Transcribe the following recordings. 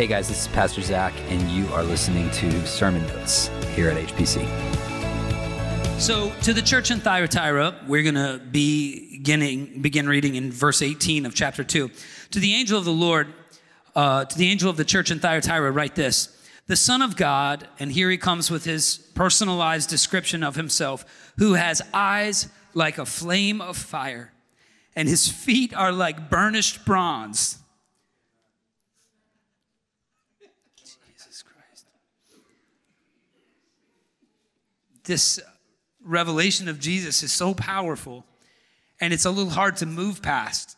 Hey guys, this is Pastor Zac, and you are listening to Sermon Notes here at HPC. So, to the church in Thyatira, we're going to be beginning, begin reading in verse 18 of chapter 2. To the angel of the Lord, uh, to the angel of the church in Thyatira, write this The Son of God, and here he comes with his personalized description of himself, who has eyes like a flame of fire, and his feet are like burnished bronze. Jesus Christ. This revelation of Jesus is so powerful and it's a little hard to move past.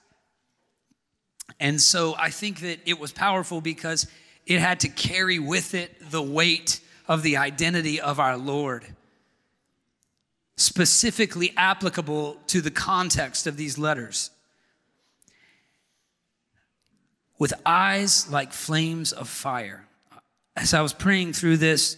And so I think that it was powerful because it had to carry with it the weight of the identity of our Lord, specifically applicable to the context of these letters. With eyes like flames of fire. As I was praying through this,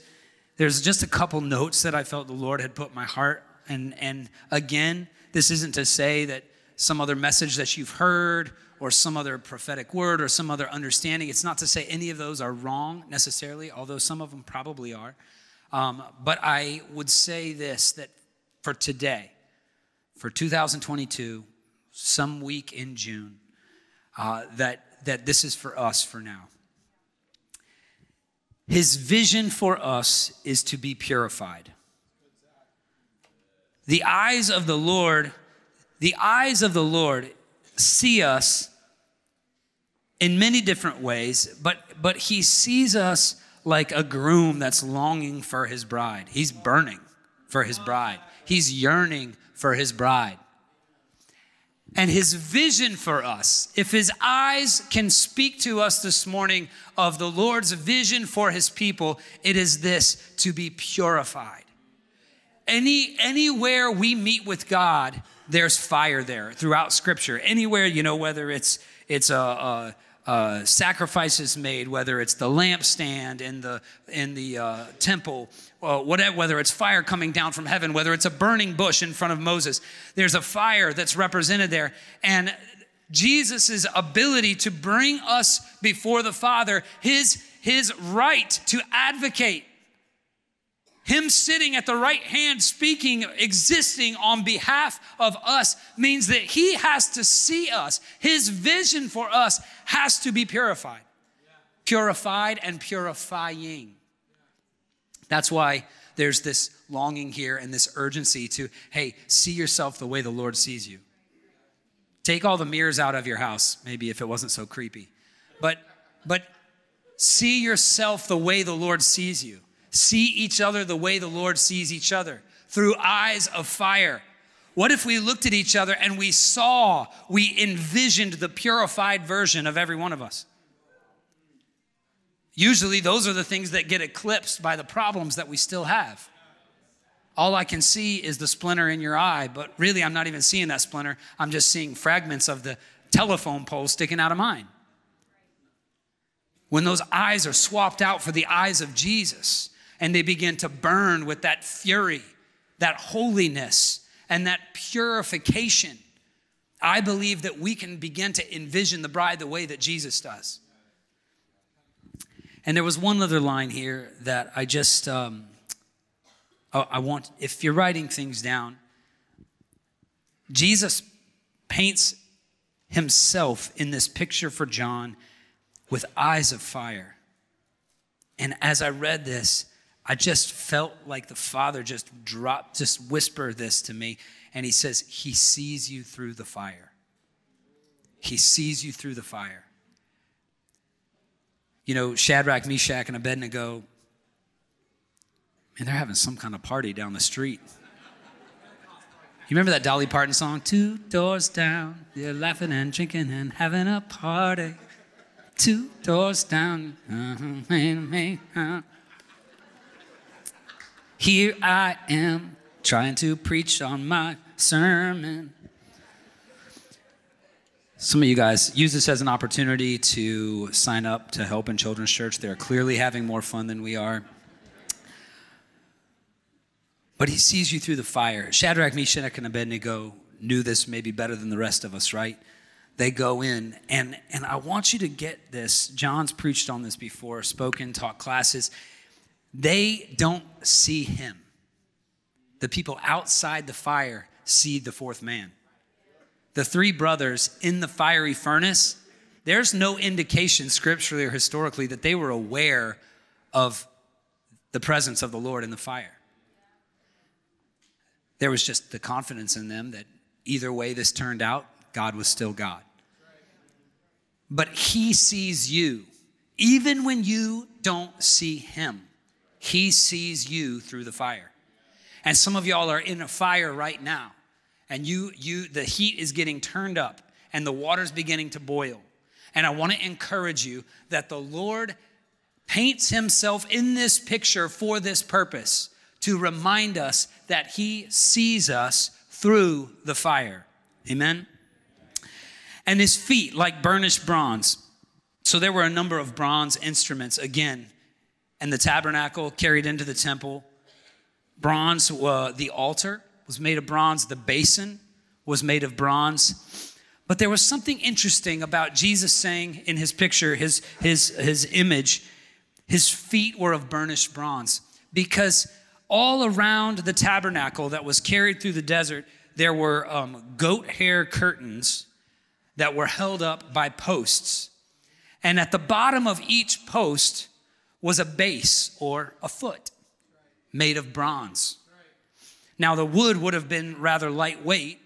there's just a couple notes that I felt the Lord had put in my heart. And, and again, this isn't to say that some other message that you've heard or some other prophetic word or some other understanding. It's not to say any of those are wrong necessarily, although some of them probably are. Um, but I would say this that for today, for 2022, some week in June, uh, that, that this is for us for now. His vision for us is to be purified. The eyes of the Lord, the eyes of the Lord see us in many different ways, but, but he sees us like a groom that's longing for his bride. He's burning for his bride, he's yearning for his bride. And his vision for us, if his eyes can speak to us this morning of the Lord's vision for his people, it is this to be purified. Any, anywhere we meet with God, there's fire there throughout scripture. Anywhere, you know, whether it's, it's a, a uh, sacrifices made, whether it's the lampstand in the in the uh, temple, uh, whatever, whether it's fire coming down from heaven, whether it's a burning bush in front of Moses, there's a fire that's represented there, and Jesus' ability to bring us before the Father, his his right to advocate him sitting at the right hand, speaking, existing on behalf of us, means that He has to see us. His vision for us has to be purified. Purified and purifying. That's why there's this longing here and this urgency to, hey, see yourself the way the Lord sees you. Take all the mirrors out of your house, maybe if it wasn't so creepy. But, but see yourself the way the Lord sees you see each other the way the Lord sees each other through eyes of fire. What if we looked at each other and we saw, we envisioned the purified version of every one of us? Usually, those are the things that get eclipsed by the problems that we still have. All I can see is the splinter in your eye, but really, I'm not even seeing that splinter. I'm just seeing fragments of the telephone pole sticking out of mine. When those eyes are swapped out for the eyes of Jesus, and they begin to burn with that fury, that holiness, and that purification. I believe that we can begin to envision the bride the way that Jesus does. And there was one other line here that I just, um, I want, if you're writing things down, Jesus paints himself in this picture for John with eyes of fire. And as I read this, I just felt like the Father just dropped, just whisper this to me. And He says, He sees you through the fire. He sees you through the fire. You know, Shadrach, Meshach, and Abednego, and they're having some kind of party down the street. You remember that Dolly Parton song? Two doors down, they're laughing and drinking and having a party. Two doors down. Uh-huh, uh- Here I am trying to preach on my sermon. Some of you guys use this as an opportunity to sign up to help in Children's Church. They're clearly having more fun than we are. But he sees you through the fire. Shadrach, Meshach, and Abednego knew this maybe better than the rest of us, right? they go in and and i want you to get this john's preached on this before spoken taught classes they don't see him the people outside the fire see the fourth man the three brothers in the fiery furnace there's no indication scripturally or historically that they were aware of the presence of the lord in the fire there was just the confidence in them that either way this turned out God was still God. But He sees you. Even when you don't see Him, He sees you through the fire. And some of y'all are in a fire right now, and you, you, the heat is getting turned up, and the water's beginning to boil. And I want to encourage you that the Lord paints Himself in this picture for this purpose to remind us that He sees us through the fire. Amen? And his feet like burnished bronze. So there were a number of bronze instruments again, and the tabernacle carried into the temple. Bronze, uh, the altar was made of bronze, the basin was made of bronze. But there was something interesting about Jesus saying in his picture, his, his, his image, his feet were of burnished bronze. Because all around the tabernacle that was carried through the desert, there were um, goat hair curtains that were held up by posts. And at the bottom of each post was a base or a foot made of bronze. Now, the wood would have been rather lightweight,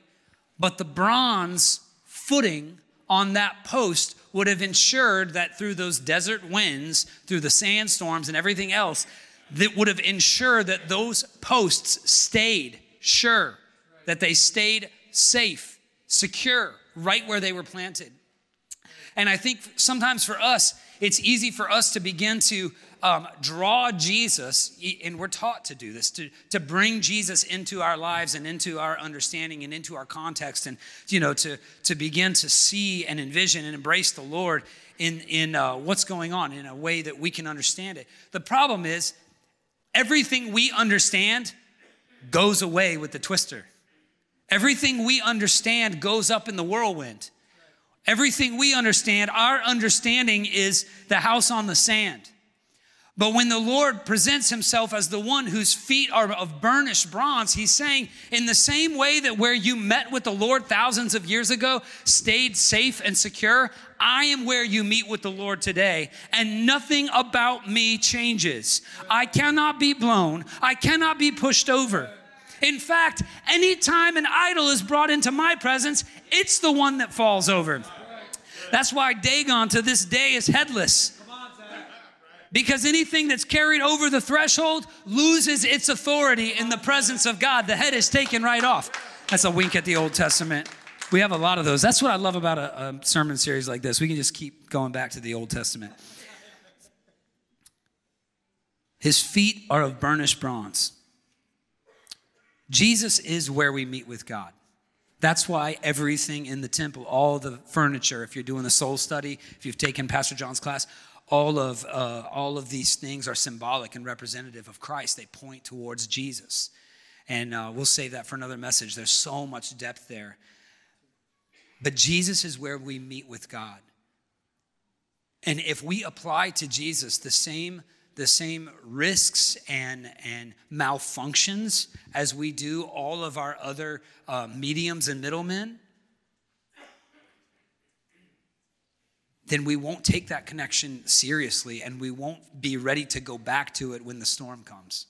but the bronze footing on that post would have ensured that through those desert winds, through the sandstorms and everything else, that would have ensured that those posts stayed sure, that they stayed safe, secure, right where they were planted. And I think sometimes for us, it's easy for us to begin to um, draw Jesus, and we're taught to do this, to, to bring Jesus into our lives and into our understanding and into our context, and you know, to, to begin to see and envision and embrace the Lord in, in uh, what's going on in a way that we can understand it. The problem is everything we understand goes away with the twister. Everything we understand goes up in the whirlwind. Everything we understand, our understanding is the house on the sand. But when the Lord presents himself as the one whose feet are of burnished bronze, he's saying, in the same way that where you met with the Lord thousands of years ago stayed safe and secure, I am where you meet with the Lord today, and nothing about me changes. I cannot be blown, I cannot be pushed over. In fact, anytime an idol is brought into my presence, it's the one that falls over. That's why Dagon to this day is headless because anything that's carried over the threshold loses its authority in the presence of God. The head is taken right off. That's a wink at the Old Testament. We have a lot of those. That's what I love about a, a sermon series like this. We can just keep going back to the Old Testament. His feet are of burnished bronze. Jesus is where we meet with God. That's why everything in the temple, all the furniture, if you're doing the soul study, if you've taken Pastor John's class, all of, uh, all of these things are symbolic and representative of Christ. They point towards Jesus. And uh, we'll save that for another message. There's so much depth there. But Jesus is where we meet with God. And if we apply to Jesus the same, the same risks and, and malfunctions as we do all of our other uh, mediums and middlemen, then we won't take that connection seriously and we won't be ready to go back to it when the storm comes.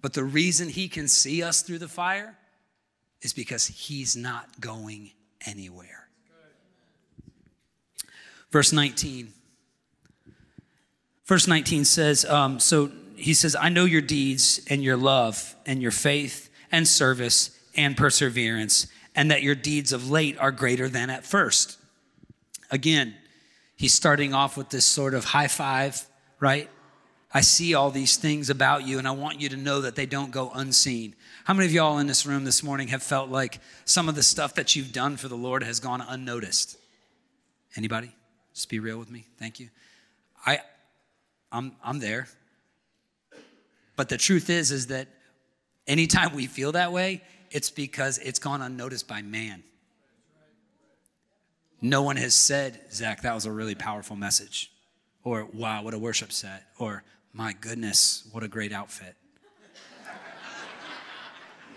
But the reason he can see us through the fire is because he's not going anywhere. Verse 19. Verse 19 says, um, So he says, I know your deeds and your love and your faith and service and perseverance, and that your deeds of late are greater than at first. Again, he's starting off with this sort of high five, right? I see all these things about you, and I want you to know that they don't go unseen. How many of y'all in this room this morning have felt like some of the stuff that you've done for the Lord has gone unnoticed? Anybody? Just be real with me. Thank you. I, I'm, I'm there. But the truth is, is that anytime we feel that way, it's because it's gone unnoticed by man. No one has said, Zac, that was a really powerful message. Or, wow, what a worship set. Or, my goodness, what a great outfit.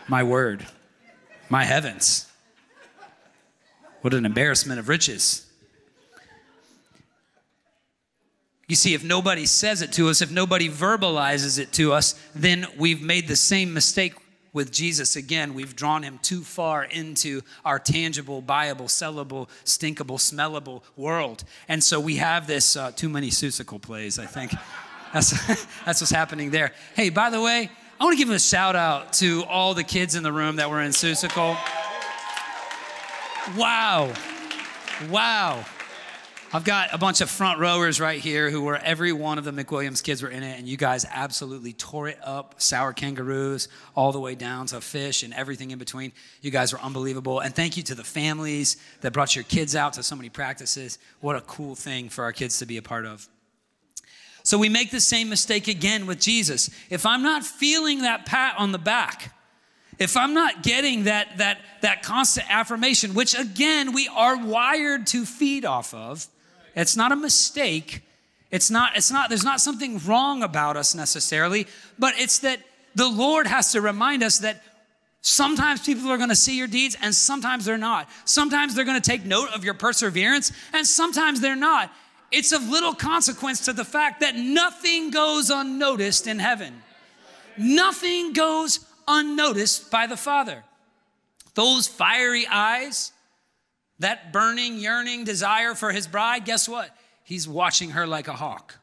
my word, my heavens. What an embarrassment of riches. You see, if nobody says it to us, if nobody verbalizes it to us, then we've made the same mistake with Jesus again. We've drawn him too far into our tangible, buyable, sellable, stinkable, smellable world. And so we have this uh, too many Seussical plays, I think. That's, that's what's happening there. Hey, by the way, I want to give a shout out to all the kids in the room that were in Seussical. Wow. Wow. I've got a bunch of front rowers right here who were every one of the McWilliams kids were in it, and you guys absolutely tore it up. Sour kangaroos, all the way down to fish and everything in between. You guys were unbelievable. And thank you to the families that brought your kids out to so many practices. What a cool thing for our kids to be a part of. So we make the same mistake again with Jesus. If I'm not feeling that pat on the back, if I'm not getting that, that, that constant affirmation, which again, we are wired to feed off of, it's not a mistake. It's not, it's not, there's not something wrong about us necessarily, but it's that the Lord has to remind us that sometimes people are going to see your deeds and sometimes they're not. Sometimes they're going to take note of your perseverance and sometimes they're not. It's of little consequence to the fact that nothing goes unnoticed in heaven. Nothing goes unnoticed by the Father. Those fiery eyes, that burning, yearning desire for his bride, guess what? He's watching her like a hawk.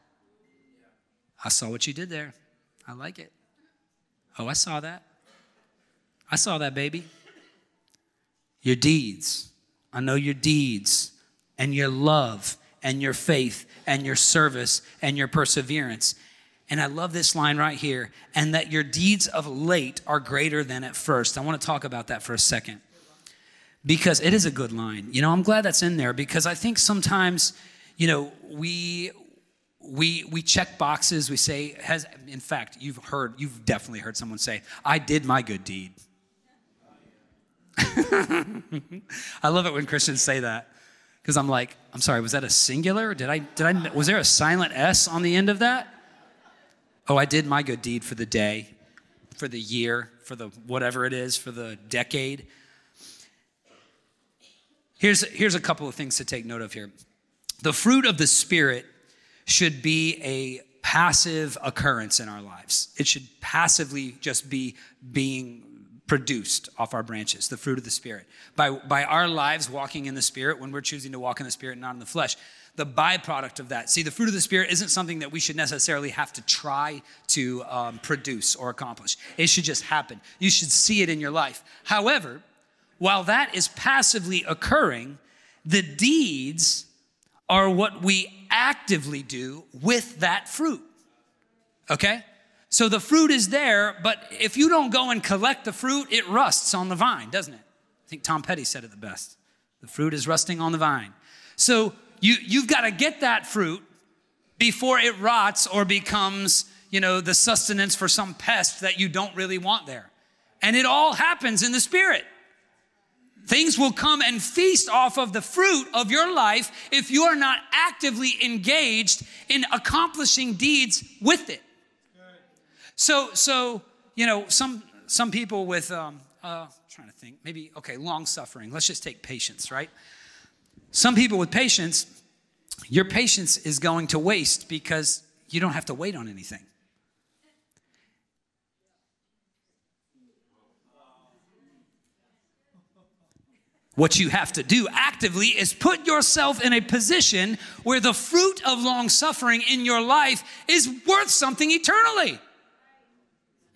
I saw what you did there. I like it. Oh, I saw that. I saw that, baby. Your deeds. I know your deeds and your love and your faith and your service and your perseverance. And I love this line right here, and that your deeds of late are greater than at first. I want to talk about that for a second because it is a good line. You know, I'm glad that's in there because I think sometimes, you know, we we we check boxes. We say has in fact, you've heard you've definitely heard someone say, "I did my good deed." I love it when Christians say that because I'm like, I'm sorry, was that a singular? Did I did I was there a silent s on the end of that? Oh, I did my good deed for the day, for the year, for the whatever it is, for the decade. Here's, here's a couple of things to take note of here. The fruit of the Spirit should be a passive occurrence in our lives. It should passively just be being produced off our branches, the fruit of the Spirit. By, by our lives walking in the Spirit, when we're choosing to walk in the Spirit, not in the flesh, the byproduct of that. See, the fruit of the Spirit isn't something that we should necessarily have to try to um, produce or accomplish. It should just happen. You should see it in your life. However, while that is passively occurring, the deeds are what we actively do with that fruit. Okay? So the fruit is there, but if you don't go and collect the fruit, it rusts on the vine, doesn't it? I think Tom Petty said it the best. The fruit is rusting on the vine. So you, you've got to get that fruit before it rots or becomes, you know, the sustenance for some pest that you don't really want there. And it all happens in the spirit. Things will come and feast off of the fruit of your life if you are not actively engaged in accomplishing deeds with it. So, so you know, some some people with um, uh, trying to think, maybe okay, long suffering. Let's just take patience, right? Some people with patience, your patience is going to waste because you don't have to wait on anything. What you have to do actively is put yourself in a position where the fruit of long suffering in your life is worth something eternally.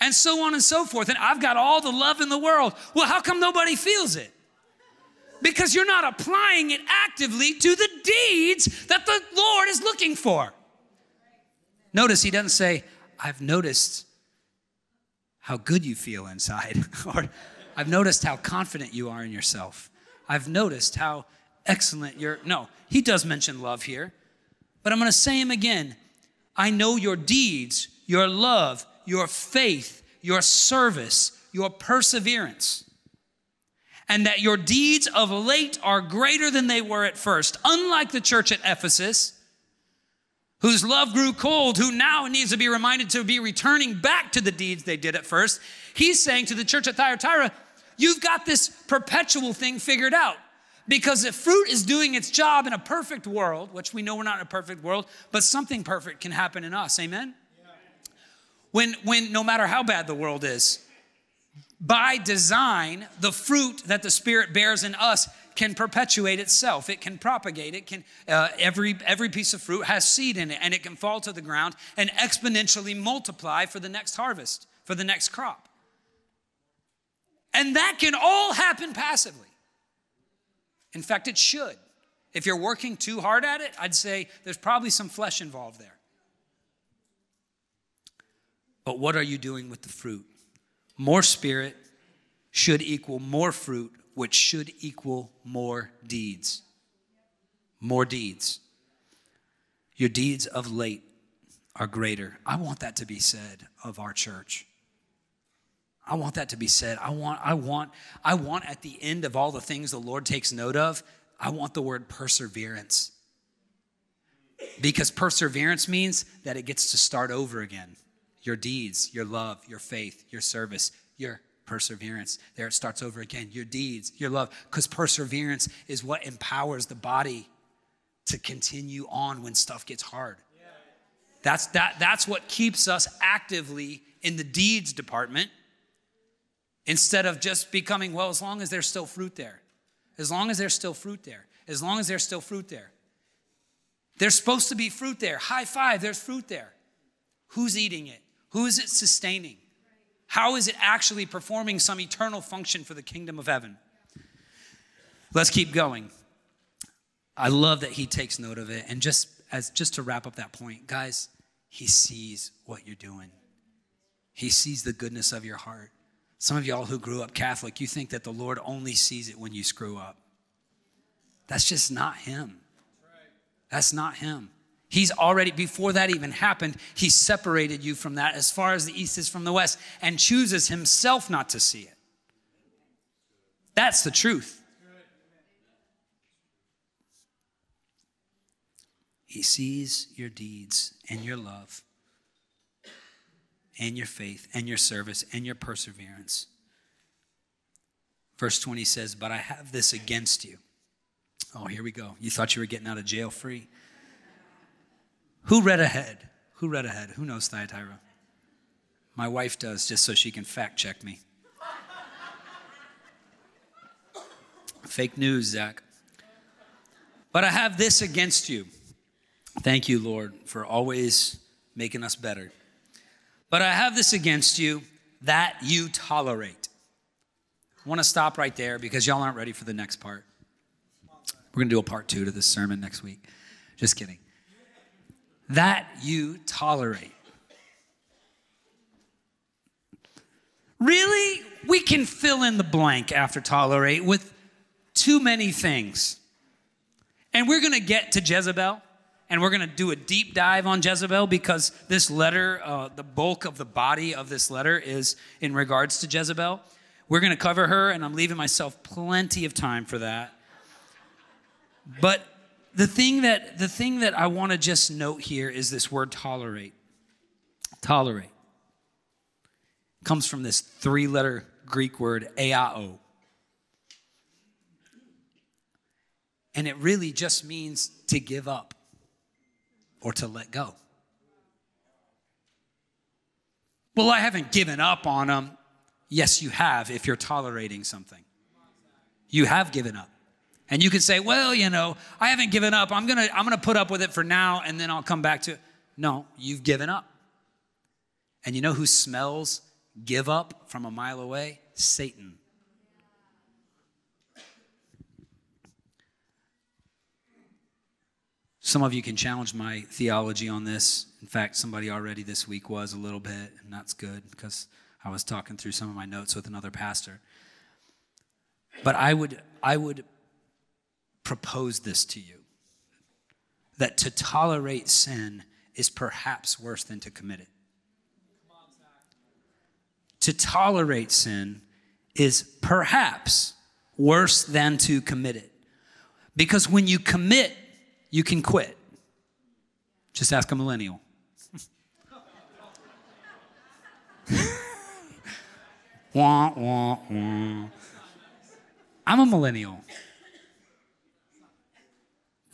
And so on and so forth. And I've got all the love in the world. Well, how come nobody feels it? because you're not applying it actively to the deeds that the Lord is looking for. Notice he doesn't say, I've noticed how good you feel inside, or I've noticed how confident you are in yourself. I've noticed how excellent you're. No, he does mention love here, but I'm going to say him again. I know your deeds, your love, your faith, your service, your perseverance. and that your deeds of late are greater than they were at first. Unlike the church at Ephesus, whose love grew cold, who now needs to be reminded to be returning back to the deeds they did at first, he's saying to the church at Thyatira, You've got this perpetual thing figured out. Because if fruit is doing its job in a perfect world, which we know we're not in a perfect world, but something perfect can happen in us, amen? When, when no matter how bad the world is, by design, the fruit that the Spirit bears in us can perpetuate itself. It can propagate. It can uh, every every piece of fruit has seed in it, and it can fall to the ground and exponentially multiply for the next harvest, for the next crop. And that can all happen passively. In fact, it should. If you're working too hard at it, I'd say there's probably some flesh involved there. But what are you doing with the fruit? More spirit should equal more fruit, which should equal more deeds. More deeds. Your deeds of late are greater. I want that to be said of our church. I want that to be said. I want, I want, I want at the end of all the things the Lord takes note of, I want the word perseverance. Because perseverance means that it gets to start over again. Your deeds, your love, your faith, your service, your perseverance. There it starts over again. Your deeds, your love. Because perseverance is what empowers the body to continue on when stuff gets hard. That's, that, that's what keeps us actively in the deeds department instead of just becoming, well, as long as there's still fruit there, as long as there's still fruit there, as long as there's still fruit there. There's supposed to be fruit there. High five, there's fruit there. Who's eating it? Who is it sustaining? How is it actually performing some eternal function for the kingdom of heaven? Let's keep going. I love that he takes note of it. And just as just to wrap up that point, guys, he sees what you're doing. He sees the goodness of your heart. Some of y'all who grew up Catholic, you think that the Lord only sees it when you screw up. That's just not Him. That's not Him. He's already, before that even happened, He separated you from that as far as the East is from the West and chooses Himself not to see it. That's the truth. He sees your deeds and your love and your faith and your service and your perseverance. Verse 20 says, But I have this against you. Oh, here we go. You thought you were getting out of jail free. Who read ahead? Who read ahead? Who knows Thyatira? My wife does, just so she can fact check me. Fake news, Zac. But I have this against you. Thank you, Lord, for always making us better. But I have this against you that you tolerate. I want to stop right there because y'all aren't ready for the next part. We're going to do a part two to this sermon next week. Just kidding. That you tolerate. Really? We can fill in the blank after tolerate with too many things. And we're going to get to Jezebel and we're going to do a deep dive on Jezebel because this letter, uh, the bulk of the body of this letter is in regards to Jezebel. We're going to cover her, and I'm leaving myself plenty of time for that. But the thing that the thing that I want to just note here is this word tolerate. Tolerate comes from this three-letter Greek word aiao. And it really just means to give up or to let go. Well, I haven't given up on them. Yes, you have if you're tolerating something. You have given up. And you can say, well, you know, I haven't given up. I'm going to I'm going to put up with it for now and then I'll come back to it. No, you've given up. And you know who smells give up from a mile away? Satan. Some of you can challenge my theology on this. In fact, somebody already this week was a little bit, and that's good because I was talking through some of my notes with another pastor. But I would, I would propose this to you that to tolerate sin is perhaps worse than to commit it. To tolerate sin is perhaps worse than to commit it. Because when you commit, you can quit. Just ask a millennial. wah, wah, wah. I'm a millennial.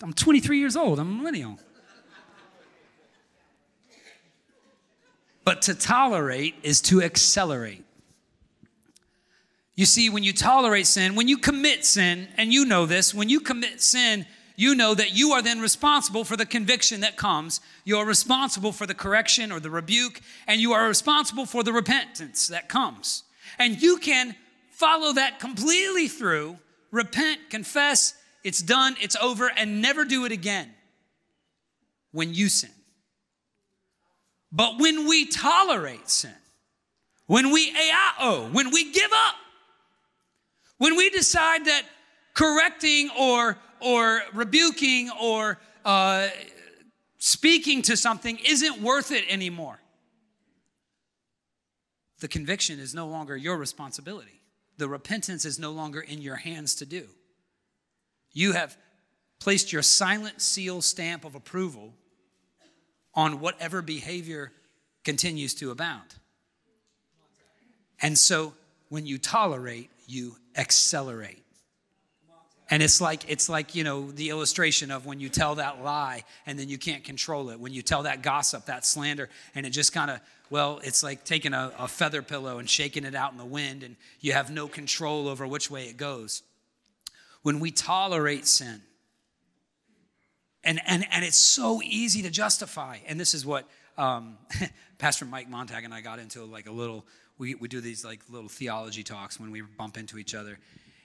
I'm 23 years old. I'm a millennial. But to tolerate is to accelerate. You see, when you tolerate sin, when you commit sin, and you know this, when you commit sin, you know that you are then responsible for the conviction that comes. You are responsible for the correction or the rebuke, and you are responsible for the repentance that comes. And you can follow that completely through, repent, confess, it's done, it's over, and never do it again when you sin. But when we tolerate sin, when we AIO, when we give up, when we decide that correcting or, or rebuking or uh, speaking to something isn't worth it anymore, the conviction is no longer your responsibility. The repentance is no longer in your hands to do. You have placed your silent seal stamp of approval on whatever behavior continues to abound. And so when you tolerate, you accelerate. And it's like it's like, you know, the illustration of when you tell that lie and then you can't control it. When you tell that gossip, that slander, and it just kind of, well, it's like taking a, a feather pillow and shaking it out in the wind, and you have no control over which way it goes. When we tolerate sin, and, and, and it's so easy to justify. And this is what um, Pastor Mike Montag and I got into like a little, we, we do these like little theology talks when we bump into each other.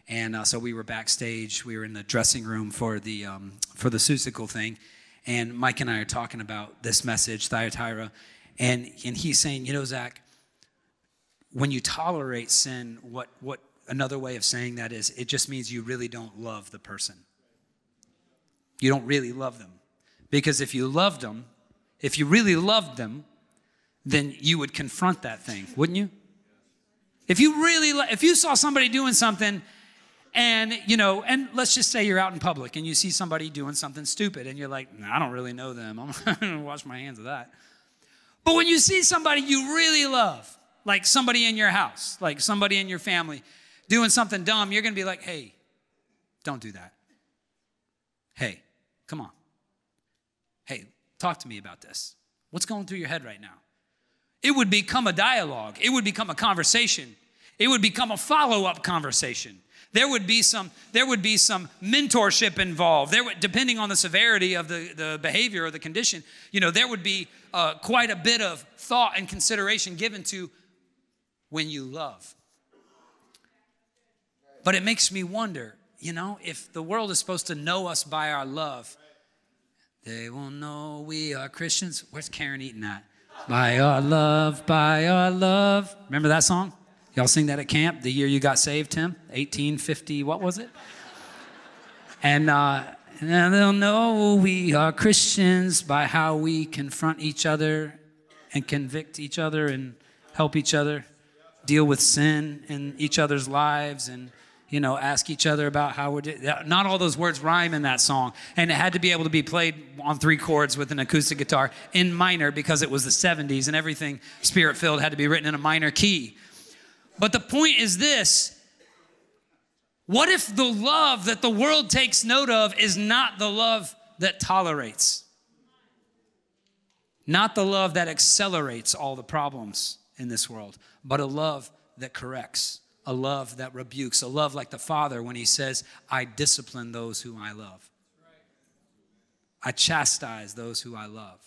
And uh, so we were backstage, we were in the dressing room for the, um, for the Seussical thing. And Mike and I are talking about this message, Thyatira. And, and he's saying, you know, Zac, when you tolerate sin, what, what another way of saying that is, it just means you really don't love the person you don't really love them. Because if you loved them, if you really loved them, then you would confront that thing, wouldn't you? If you really, if you saw somebody doing something and, you know, and let's just say you're out in public and you see somebody doing something stupid and you're like, nah, I don't really know them. I'm to wash my hands of that. But when you see somebody you really love, like somebody in your house, like somebody in your family doing something dumb, you're to be like, hey, don't do that. Hey, Come on. Hey, talk to me about this. What's going through your head right now? It would become a dialogue, it would become a conversation, it would become a follow up conversation. There would be some, there would be some mentorship involved. There would, depending on the severity of the, the behavior or the condition, you know, there would be uh, quite a bit of thought and consideration given to when you love. But it makes me wonder you know, if the world is supposed to know us by our love, they will know we are Christians. Where's Karen Eaton at? By our love, by our love. Remember that song? Y'all sing that at camp the year you got saved, Tim? 1850, what was it? And, uh, and they'll know we are Christians by how we confront each other and convict each other and help each other deal with sin in each other's lives and you know, ask each other about how we're. Not all those words rhyme in that song. And it had to be able to be played on three chords with an acoustic guitar in minor because it was the 70s and everything spirit filled had to be written in a minor key. But the point is this what if the love that the world takes note of is not the love that tolerates? Not the love that accelerates all the problems in this world, but a love that corrects a love that rebukes, a love like the Father when He says, I discipline those whom I love. I chastise those who I love.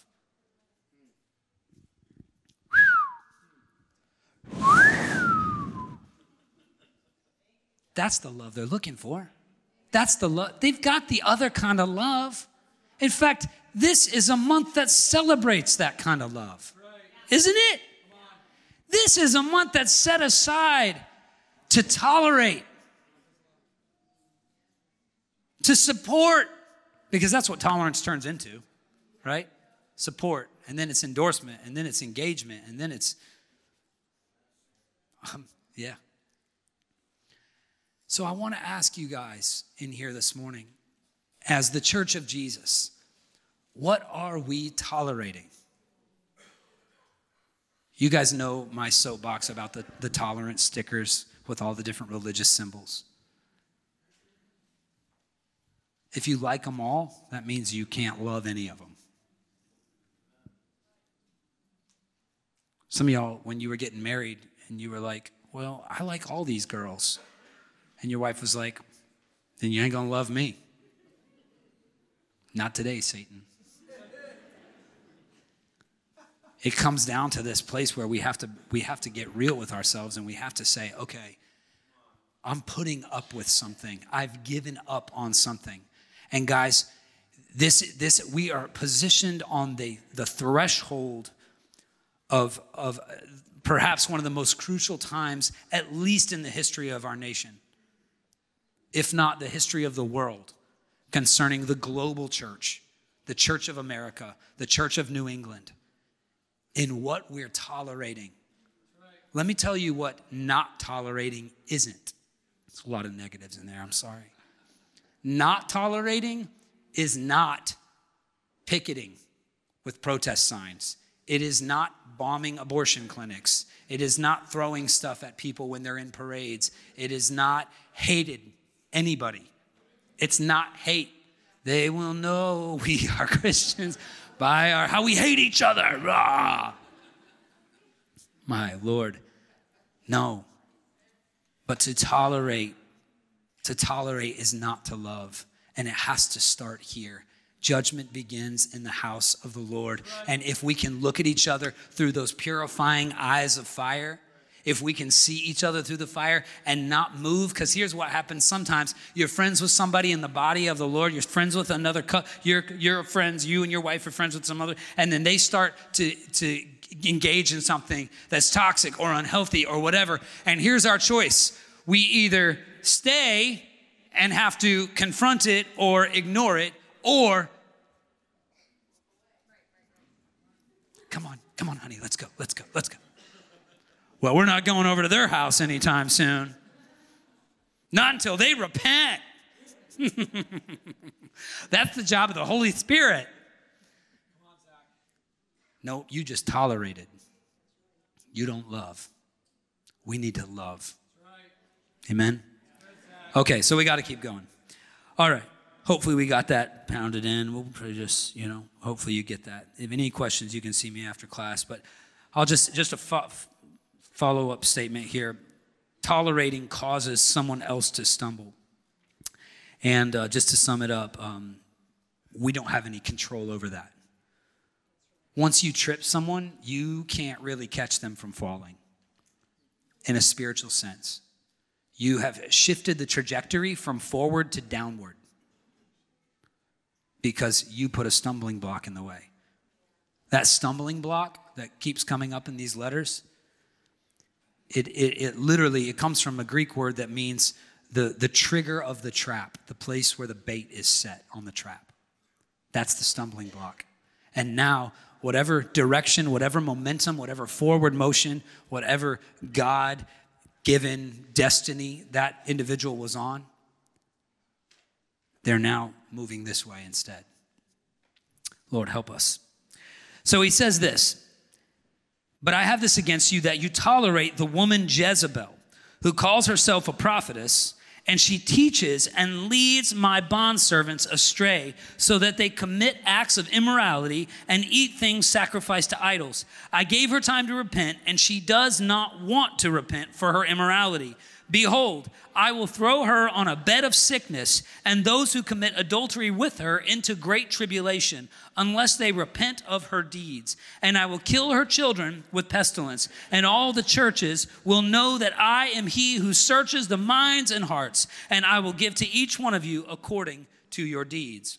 That's the love they're looking for. That's the love. They've got the other kind of love. In fact, this is a month that celebrates that kind of love. Isn't it? This is a month that's set aside to tolerate, to support, because that's what tolerance turns into, right? Support, and then it's endorsement, and then it's engagement, and then it's, um, yeah. So I want to ask you guys in here this morning, as the church of Jesus, what are we tolerating? You guys know my soapbox about the, the tolerance stickers with all the different religious symbols. If you like them all, that means you can't love any of them. Some of y'all, when you were getting married and you were like, Well, I like all these girls. And your wife was like, Then you ain't gonna love me. Not today, Satan. It comes down to this place where we have to we have to get real with ourselves and we have to say, okay, I'm putting up with something. I've given up on something. And guys, this this we are positioned on the the threshold of of uh, perhaps one of the most crucial times at least in the history of our nation. If not the history of the world concerning the global church, the church of America, the church of New England in what we're tolerating. Let me tell you what not tolerating isn't. There's a lot of negatives in there, I'm sorry. Not tolerating is not picketing with protest signs. It is not bombing abortion clinics. It is not throwing stuff at people when they're in parades. It is not hated anybody. It's not hate. They will know we are Christians by our how we hate each other. Rah! My Lord. No. But to tolerate, to tolerate is not to love. And it has to start here. Judgment begins in the house of the Lord. And if we can look at each other through those purifying eyes of fire, if we can see each other through the fire and not move. Because here's what happens sometimes you're friends with somebody in the body of the Lord, you're friends with another, you're, you're friends, you and your wife are friends with some other, and then they start to, to engage in something that's toxic or unhealthy or whatever. And here's our choice we either stay and have to confront it or ignore it, or come on, come on, honey, let's go, let's go, let's go. Well, we're not going over to their house anytime soon. Not until they repent. That's the job of the Holy Spirit. No, you just tolerated. You don't love. We need to love. Amen? Okay, so we got to keep going. All right. Hopefully, we got that pounded in. We'll just, you know, hopefully you get that. If any questions, you can see me after class. But I'll just, just a follow up statement here tolerating causes someone else to stumble. And uh, just to sum it up, um, we don't have any control over that. Once you trip someone, you can't really catch them from falling in a spiritual sense. You have shifted the trajectory from forward to downward because you put a stumbling block in the way. That stumbling block that keeps coming up in these letters it, it, it literally it comes from a Greek word that means the, the trigger of the trap, the place where the bait is set on the trap. That's the stumbling block. And now, whatever direction, whatever momentum, whatever forward motion, whatever God given destiny that individual was on, they're now moving this way instead. Lord, help us. So he says this but I have this against you that you tolerate the woman Jezebel, who calls herself a prophetess, and she teaches and leads my bondservants astray so that they commit acts of immorality and eat things sacrificed to idols. I gave her time to repent, and she does not want to repent for her immorality. Behold, I will throw her on a bed of sickness, and those who commit adultery with her into great tribulation, unless they repent of her deeds. And I will kill her children with pestilence, and all the churches will know that I am he who searches the minds and hearts, and I will give to each one of you according to your deeds.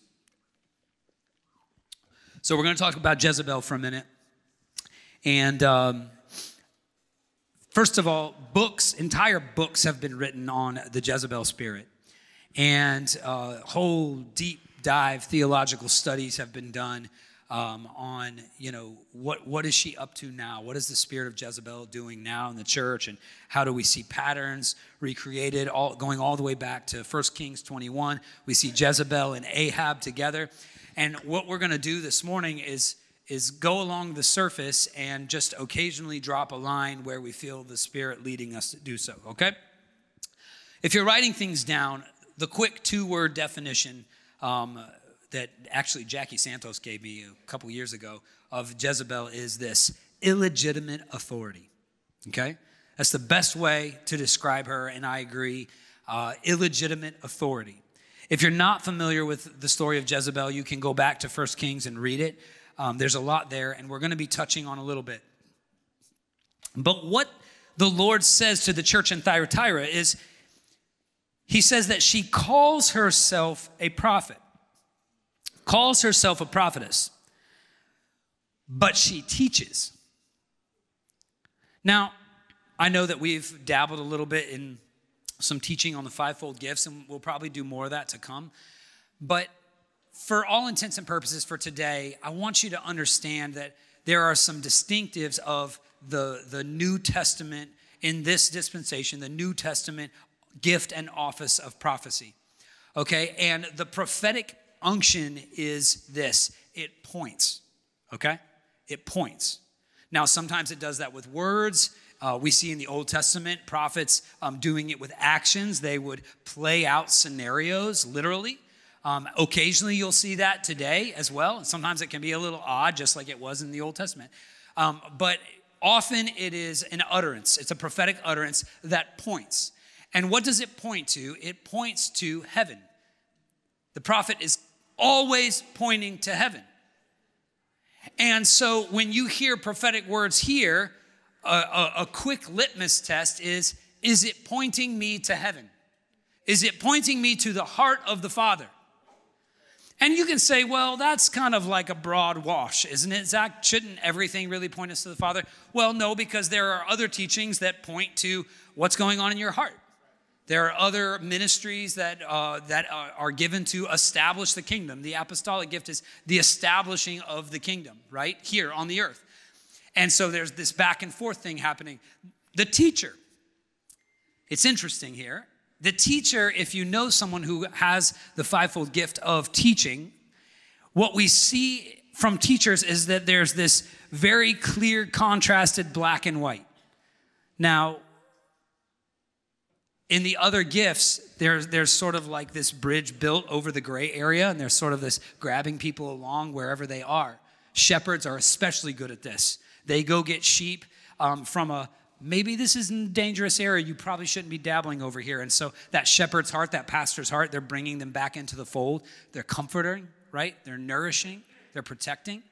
So, we're going to talk about Jezebel for a minute. And. Um, First of all, books, entire books have been written on the Jezebel spirit. And uh, whole deep dive theological studies have been done. um, on, you know, what, what is she up to now? What is the spirit of Jezebel doing now in the church? And how do we see patterns recreated, all, going all the way back to 1 Kings 21? We see Jezebel and Ahab together. And what we're going to do this morning is, is go along the surface and just occasionally drop a line where we feel the Spirit leading us to do so, okay? If you're writing things down, the quick two word definition um, that actually Jackie Santos gave me a couple years ago of Jezebel is this illegitimate authority. Okay? That's the best way to describe her, and I agree. Uh, illegitimate authority. If you're not familiar with the story of Jezebel, you can go back to 1 Kings and read it. Um, there's a lot there, and we're going to be touching on a little bit. But what the Lord says to the church in Thyatira is, He says that she calls herself a prophet calls herself a prophetess, but she teaches. Now, I know that we've dabbled a little bit in some teaching on the fivefold gifts, and we'll probably do more of that to come. But for all intents and purposes for today, I want you to understand that there are some distinctives of the, the New Testament in this dispensation, the New Testament gift and office of prophecy. Okay, and the prophetic unction is this it points, okay? It points. Now, sometimes it does that with words. Uh, we see in the Old Testament prophets um, doing it with actions. They would play out scenarios literally. Um, occasionally, you'll see that today as well. sometimes it can be a little odd, just like it was in the Old Testament. Um, but often it is an utterance, it's a prophetic utterance that points. And what does it point to? It points to heaven. The prophet is always pointing to heaven. And so when you hear prophetic words here, a, a, a, quick litmus test is is it pointing me to heaven? Is it pointing me to the heart of the Father? And you can say, well, that's kind of like a broad wash, isn't it, Zac? Shouldn't everything really point us to the Father? Well, no, because there are other teachings that point to what's going on in your heart. There are other ministries that, uh, that are given to establish the kingdom. The apostolic gift is the establishing of the kingdom, right? Here on the earth. And so there's this back and forth thing happening. The teacher, it's interesting here. The teacher, if you know someone who has the fivefold gift of teaching, what we see from teachers is that there's this very clear, contrasted black and white. Now, in the other gifts, there's, there's sort of like this bridge built over the gray area, and there's sort of this grabbing people along wherever they are. Shepherds are especially good at this. They go get sheep um, from a maybe this is a dangerous area. You probably shouldn't be dabbling over here. And so that shepherd's heart, that pastor's heart, they're bringing them back into the fold. They're comforting, right? They're nourishing, they're protecting.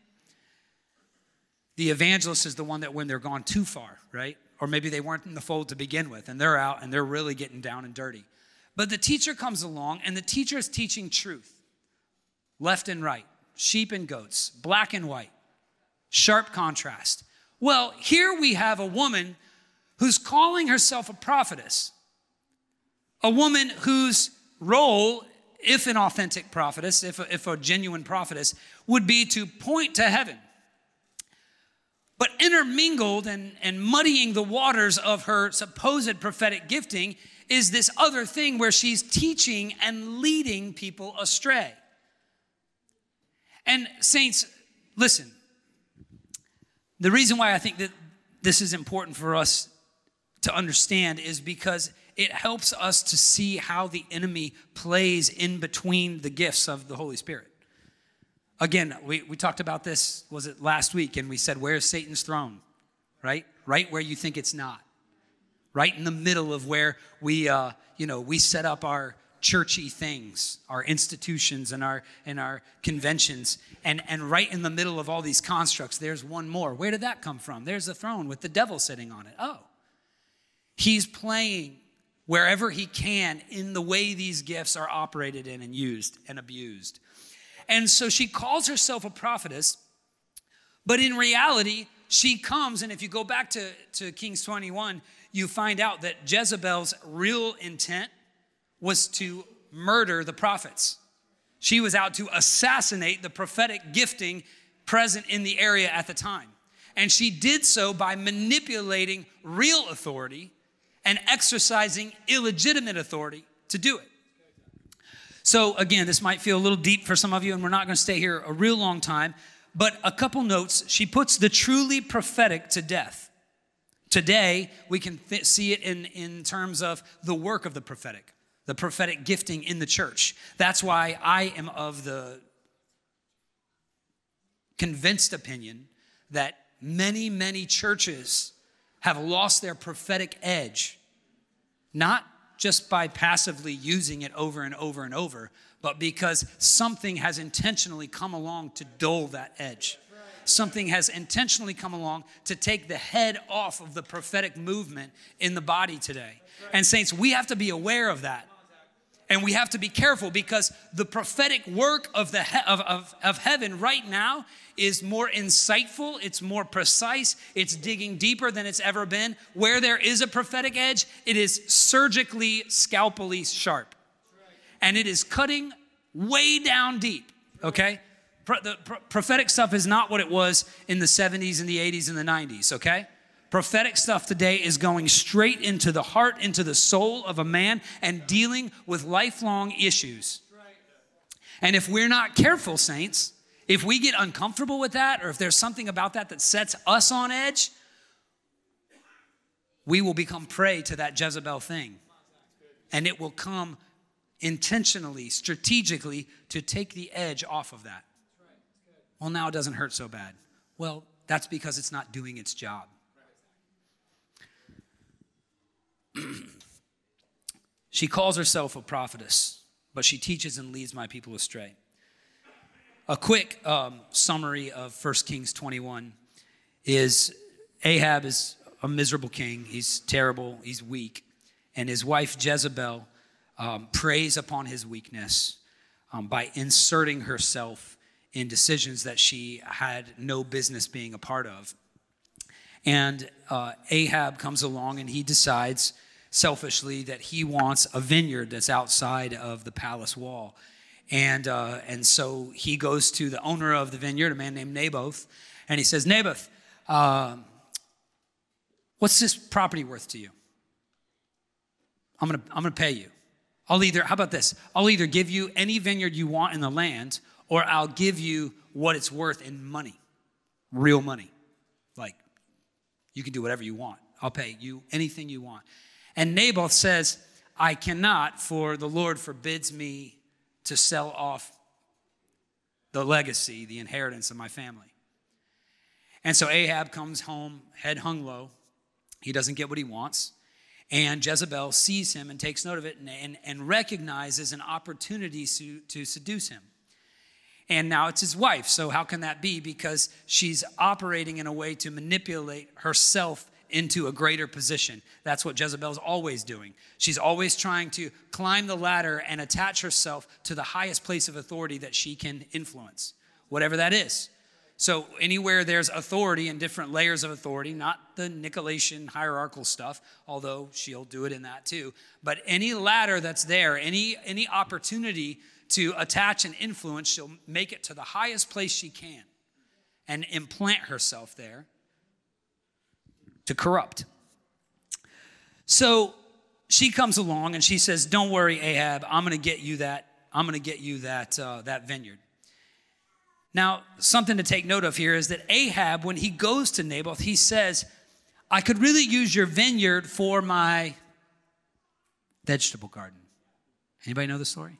The evangelist is the one that when they're gone too far, right? or maybe they weren't in the fold to begin with and they're out and they're really getting down and dirty. But the teacher comes along and the teacher is teaching truth left and right, sheep and goats, black and white, sharp contrast. Well, here we have a woman who's calling herself a prophetess, a woman whose role, if an authentic prophetess, if a, if a genuine prophetess, would be to point to heaven but intermingled and, and muddying the waters of her supposed prophetic gifting is this other thing where she's teaching and leading people astray. And, saints, listen, the reason why I think that this is important for us to understand is because it helps us to see how the enemy plays in between the gifts of the Holy Spirit. Again, we, we talked about this, was it last week? And we said, Where's Satan's throne? Right? Right where you think it's not. Right in the middle of where we, uh, you know, we set up our churchy things, our institutions and our, and our conventions. And, and right in the middle of all these constructs, there's one more. Where did that come from? There's a throne with the devil sitting on it. Oh. He's playing wherever he can in the way these gifts are operated in and used and abused. And so she calls herself a prophetess, but in reality, she comes, and if you go back to, to Kings 21, you find out that Jezebel's real intent was to murder the prophets. She was out to assassinate the prophetic gifting present in the area at the time. And she did so by manipulating real authority and exercising illegitimate authority to do it. So, again, this might feel a little deep for some of you, and we're not going to stay here a real long time. But a couple notes. She puts the truly prophetic to death. Today, we can th- see it in, in terms of the work of the prophetic, the prophetic gifting in the church. That's why I am of the convinced opinion that many, many churches have lost their prophetic edge, not just by passively using it over and over and over, but because something has intentionally come along to dull that edge. Something has intentionally come along to take the head off of the prophetic movement in the body today. And, saints, we have to be aware of that. And we have to be careful because the prophetic work of, the he- of, of, of heaven right now is more insightful, it's more precise, it's digging deeper than it's ever been. Where there is a prophetic edge, it is surgically, scalpely sharp. And it is cutting way down deep, okay? Pro- the pro- prophetic stuff is not what it was in the 70s and the 80s and the 90s, okay? Prophetic stuff today is going straight into the heart, into the soul of a man, and dealing with lifelong issues. And if we're not careful, saints, if we get uncomfortable with that, or if there's something about that that sets us on edge, we will become prey to that Jezebel thing. And it will come intentionally, strategically, to take the edge off of that. Well, now it doesn't hurt so bad. Well, that's because it's not doing its job. she calls herself a prophetess, but she teaches and leads my people astray. A quick um, summary of 1 Kings 21 is Ahab is a miserable king. He's terrible, he's weak. And his wife Jezebel um, preys upon his weakness um, by inserting herself in decisions that she had no business being a part of. And uh, Ahab comes along and he decides selfishly that he wants a vineyard that's outside of the palace wall. And, uh, and so he goes to the owner of the vineyard, a man named Naboth, and he says, Naboth, uh, what's this property worth to you? I'm gonna, I'm gonna pay you. I'll either, how about this? I'll either give you any vineyard you want in the land, or I'll give you what it's worth in money, real money. You can do whatever you want. I'll pay you anything you want. And Naboth says, I cannot, for the Lord forbids me to sell off the legacy, the inheritance of my family. And so Ahab comes home, head hung low. He doesn't get what he wants. And Jezebel sees him and takes note of it and, and, and recognizes an opportunity to, to seduce him. And now it's his wife. So, how can that be? Because she's operating in a way to manipulate herself into a greater position. That's what Jezebel's always doing. She's always trying to climb the ladder and attach herself to the highest place of authority that she can influence, whatever that is. So, anywhere there's authority and different layers of authority, not the Nicolaitan hierarchical stuff, although she'll do it in that too, but any ladder that's there, any, any opportunity to attach and influence, she'll make it to the highest place she can and implant herself there to corrupt. So she comes along and she says, "Don't worry, Ahab. I'm going to get you that. I'm going to get you that uh, that vineyard." Now, something to take note of here is that Ahab, when he goes to Naboth, he says, "I could really use your vineyard for my vegetable garden." Anybody know the story?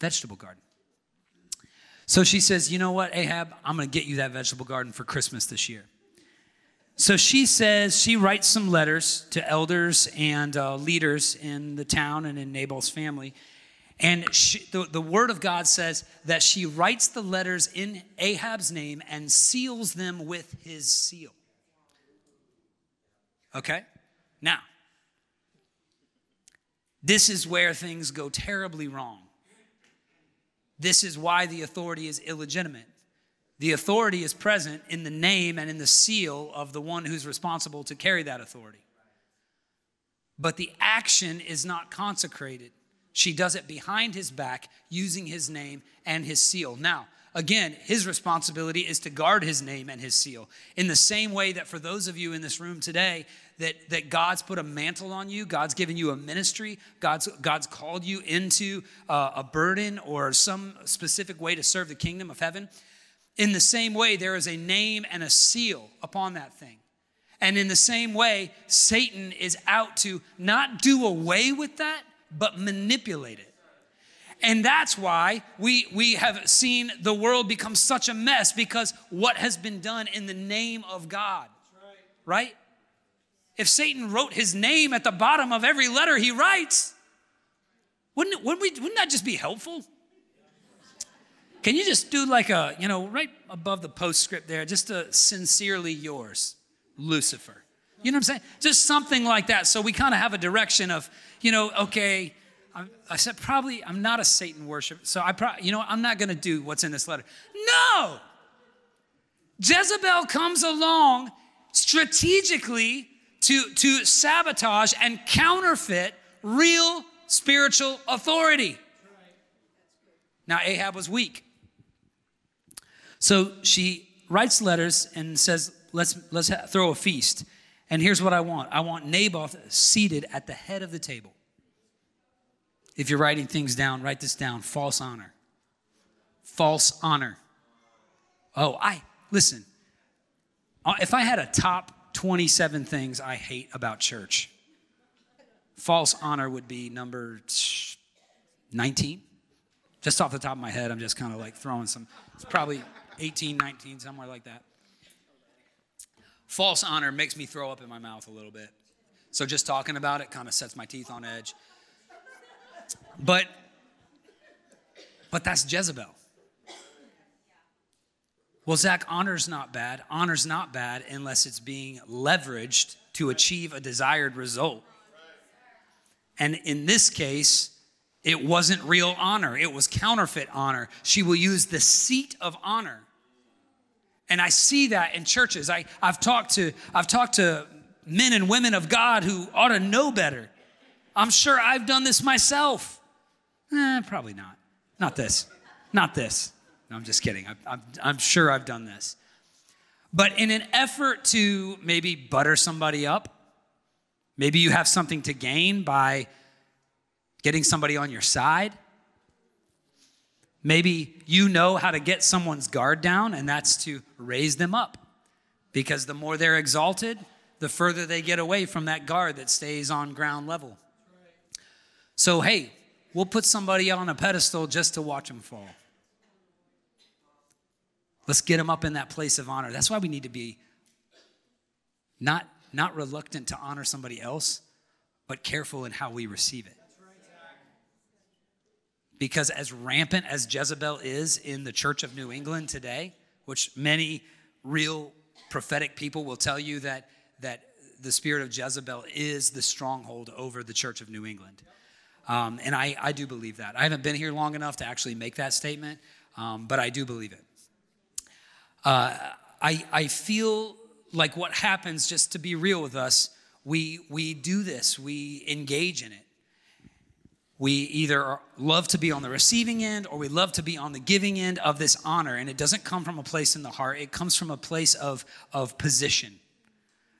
Vegetable garden. So she says, "You know what, Ahab? I'm going to get you that vegetable garden for Christmas this year." So she says, she writes some letters to elders and uh, leaders in the town and in Nabal's family. And she, the, the word of God says that she writes the letters in Ahab's name and seals them with his seal. Okay? Now, this is where things go terribly wrong. This is why the authority is illegitimate. The authority is present in the name and in the seal of the one who's responsible to carry that authority. But the action is not consecrated. She does it behind his back using his name and his seal. Now, again, his responsibility is to guard his name and his seal. In the same way that for those of you in this room today, that, that God's put a mantle on you, God's given you a ministry, God's, God's called you into uh, a burden or some specific way to serve the kingdom of heaven. In the same way, there is a name and a seal upon that thing. And in the same way, Satan is out to not do away with that, but manipulate it. And that's why we, we have seen the world become such a mess because what has been done in the name of God, right? If Satan wrote his name at the bottom of every letter he writes, wouldn't, wouldn't, we, wouldn't that just be helpful? Can you just do like a, you know, right above the postscript there, just a sincerely yours, Lucifer? You know what I'm saying? Just something like that. So we kind of have a direction of, you know, okay, I, I said probably I'm not a Satan worshiper, so I probably, you know, I'm not going to do what's in this letter. No! Jezebel comes along strategically to, to sabotage and counterfeit real spiritual authority. Now, Ahab was weak. So she writes letters and says, let's, let's throw a feast. And here's what I want I want Naboth seated at the head of the table. If you're writing things down, write this down false honor. False honor. Oh, I, listen, uh, if I had a top 27 things I hate about church. False honor would be number 19. Just off the top of my head, I'm just kind of like throwing some, it's probably 18, 19, somewhere like that. False honor makes me throw up in my mouth a little bit. So just talking about it kind of sets my teeth on edge. But but that's Jezebel. Well, Zac, honor's not bad. Honor's not bad unless it's being leveraged to achieve a desired result. And in this case, it wasn't real honor, it was counterfeit honor. She will use the seat of honor. And I see that in churches. I, I've, talked to, I've talked to men and women of God who ought to know better. I'm sure I've done this myself. Eh, probably not. Not this. Not this. No, I'm just kidding. I, I'm, I'm sure I've done this. But in an effort to maybe butter somebody up, maybe you have something to gain by getting somebody on your side. Maybe you know how to get someone's guard down, and that's to raise them up. Because the more they're exalted, the further they get away from that guard that stays on ground level. So, hey, we'll put somebody on a pedestal just to watch them fall. Let's get them up in that place of honor. That's why we need to be not, not reluctant to honor somebody else, but careful in how we receive it. Because as rampant as Jezebel is in the church of New England today, which many real prophetic people will tell you that, that the spirit of Jezebel is the stronghold over the church of New England. Um, and I, I do believe that. I haven't been here long enough to actually make that statement, um, but I do believe it. Uh, I, I feel like what happens, just to be real with us, we, we do this, we engage in it. We either love to be on the receiving end or we love to be on the giving end of this honor. And it doesn't come from a place in the heart, it comes from a place of, of position.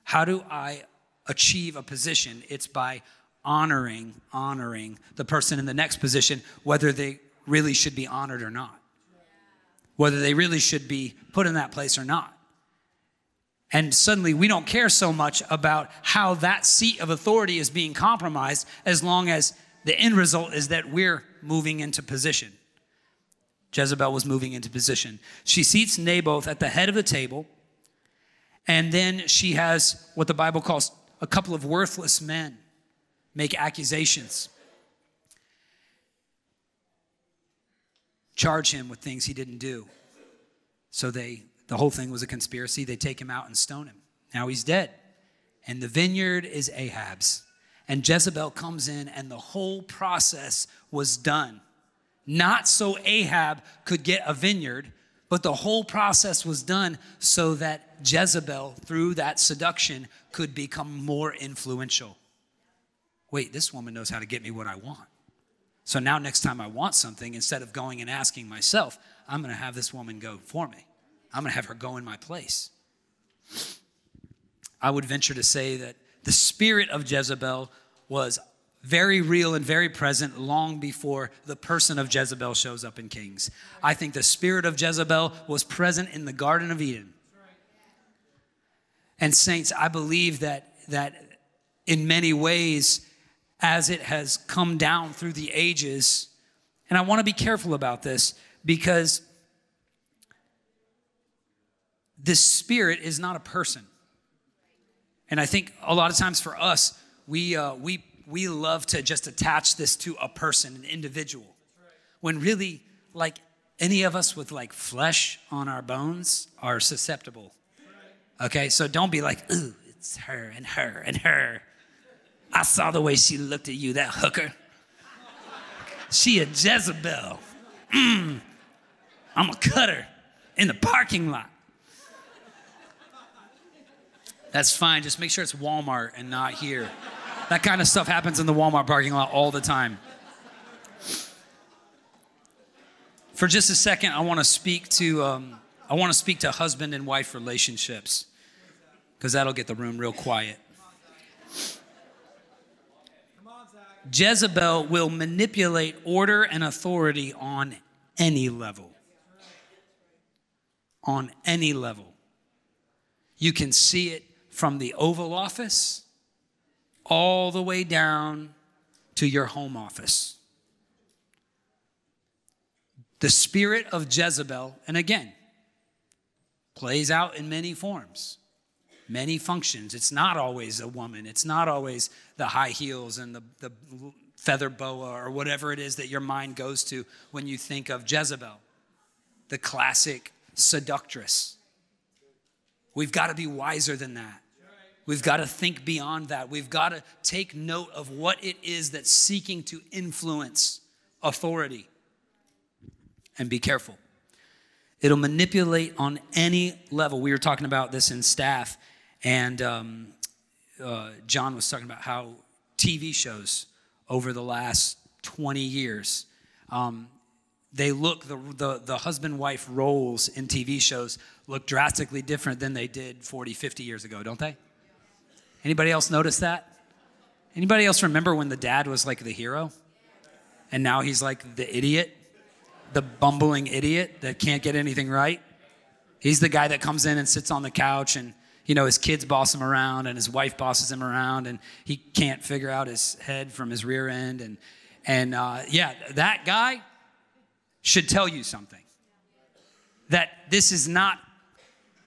How do I achieve a position? It's by honoring, honoring the person in the next position, whether they really should be honored or not whether they really should be put in that place or not. And suddenly we don't care so much about how that seat of authority is being compromised as long as the end result is that we're moving into position. Jezebel was moving into position. She seats Naboth at the head of the table, and then she has what the Bible calls a couple of worthless men make accusations. Charge him with things he didn't do. So they, the whole thing was a conspiracy. They take him out and stone him. Now he's dead. And the vineyard is Ahab's. And Jezebel comes in, and the whole process was done. Not so Ahab could get a vineyard, but the whole process was done so that Jezebel, through that seduction, could become more influential. Wait, this woman knows how to get me what I want. So now, next time I want something, instead of going and asking myself, I'm going to have this woman go for me. I'm going to have her go in my place. I would venture to say that the spirit of Jezebel was very real and very present long before the person of Jezebel shows up in Kings. I think the spirit of Jezebel was present in the Garden of Eden. And saints, I believe that that in many ways as it has come down through the ages, and I want to be careful about this because this spirit is not a person. And I think a lot of times for us, we, uh, we, we love to just attach this to a person, an individual. When really, like any of us with like flesh on our bones are susceptible. Okay, so don't be like, ooh, it's her and her and her. I saw the way she looked at you, that hooker. She a Jezebel. Mm, I'm a cutter in the parking lot. That's fine. Just make sure it's Walmart and not here. That kind of stuff happens in the Walmart parking lot all the time. For just a second, I want to speak to um, I want to speak to husband and wife relationships because that'll get the room real quiet. Jezebel will manipulate order and authority on any level. On any level. You can see it from the Oval Office all the way down to your home office. The spirit of Jezebel, and again, plays out in many forms, many functions. It's not always a woman, it's not always the high heels and the, the feather boa or whatever it is that your mind goes to when you think of Jezebel, the classic seductress. We've got to be wiser than that. We've got to think beyond that. We've got to take note of what it is that's seeking to influence authority and be careful. It'll manipulate on any level. We were talking about this in staff, and um, uh, John was talking about how TV shows over the last 20 years, um, they look, the, the, the husband wife roles in TV shows look drastically different than they did 40, 50 years ago, don't they? Anybody else notice that? Anybody else remember when the dad was like the hero? And now he's like the idiot, the bumbling idiot that can't get anything right? He's the guy that comes in and sits on the couch and you know his kids boss him around and his wife bosses him around and he can't figure out his head from his rear end and and uh, yeah that guy should tell you something that this is not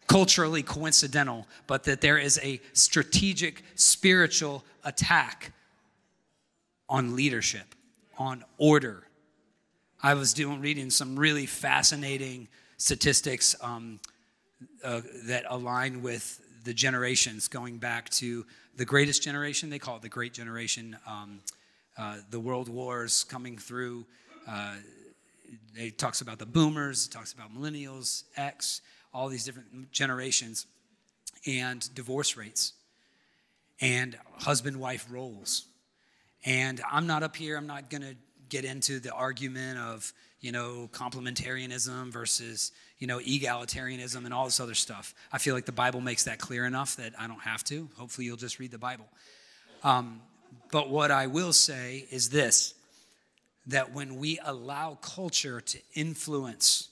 culturally coincidental, but that there is a strategic spiritual attack on leadership, on order. I was doing reading some really fascinating statistics um, uh, that align with the generations going back to the greatest generation. They call it the Great Generation. Um, uh, the world wars coming through. Uh, it talks about the boomers. It talks about millennials, X all these different generations and divorce rates and husband wife roles. And I'm not up here, I'm not going to get into the argument of, you know, complementarianism versus, you know, egalitarianism and all this other stuff. I feel like the Bible makes that clear enough that I don't have to. Hopefully, you'll just read the Bible. Um, but what I will say is this that when we allow culture to influence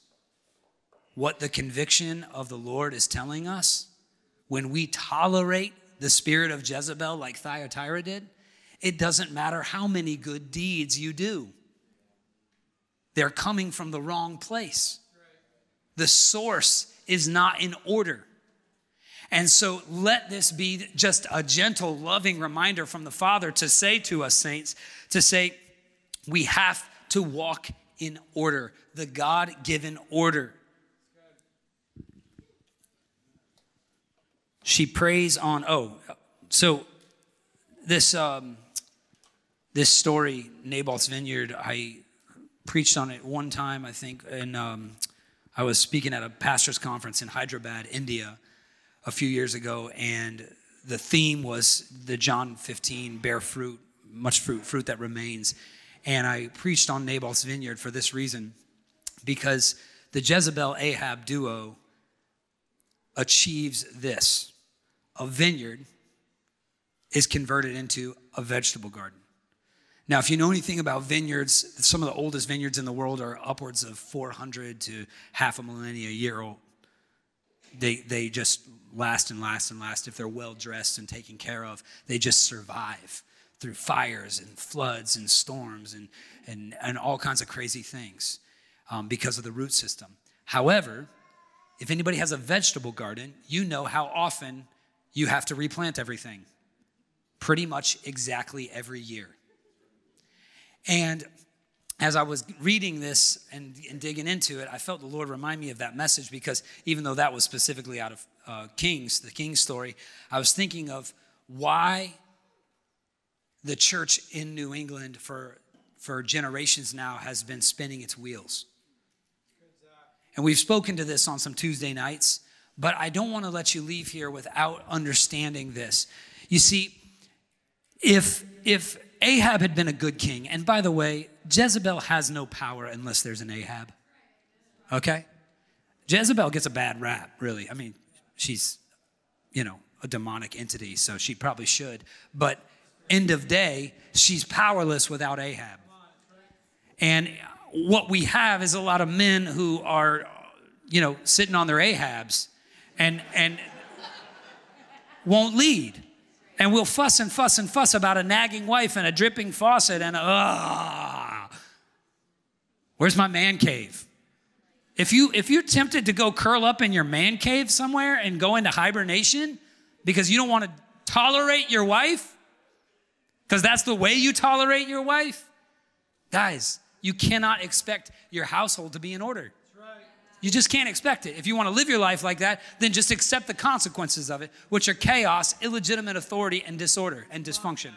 what the conviction of the Lord is telling us, when we tolerate the spirit of Jezebel like Thyatira did, it doesn't matter how many good deeds you do. They're coming from the wrong place. The source is not in order. And so let this be just a gentle, loving reminder from the Father to say to us, saints, to say, we have to walk in order, the God given order. she prays on oh so this um, this story naboth's vineyard i preached on it one time i think and um, i was speaking at a pastors conference in hyderabad india a few years ago and the theme was the john 15 bear fruit much fruit fruit that remains and i preached on naboth's vineyard for this reason because the Jezebel Ahab duo achieves this a vineyard is converted into a vegetable garden. Now, if you know anything about vineyards, some of the oldest vineyards in the world are upwards of 400 to half a millennia year old. They, they just last and last and last. If they're well dressed and taken care of, they just survive through fires and floods and storms and, and, and all kinds of crazy things um, because of the root system. However, if anybody has a vegetable garden, you know how often you have to replant everything. Pretty much exactly every year. And as I was reading this and, and, digging into it, I felt the Lord remind me of that message because even though that was specifically out of uh, Kings, the King's story, I was thinking of why the church in New England for, for generations now has been spinning its wheels. And we've spoken to this on some Tuesday nights, but I don't want to let you leave here without understanding this. You see, if if Ahab had been a good king, and by the way, Jezebel has no power unless there's an Ahab. Okay? Jezebel gets a bad rap, really. I mean, she's, you know, a demonic entity, so she probably should. But end of day, she's powerless without Ahab. And what we have is a lot of men who are, you know, sitting on their Ahabs and and won't lead. And we'll fuss and fuss and fuss about a nagging wife and a dripping faucet and ah. Where's my man cave? If you if you're tempted to go curl up in your man cave somewhere and go into hibernation because you don't want to tolerate your wife, because that's the way you tolerate your wife, guys, you cannot expect your household to be in order. You just can't expect it. If you want to live your life like that, then just accept the consequences of it, which are chaos, illegitimate authority, and disorder and dysfunction.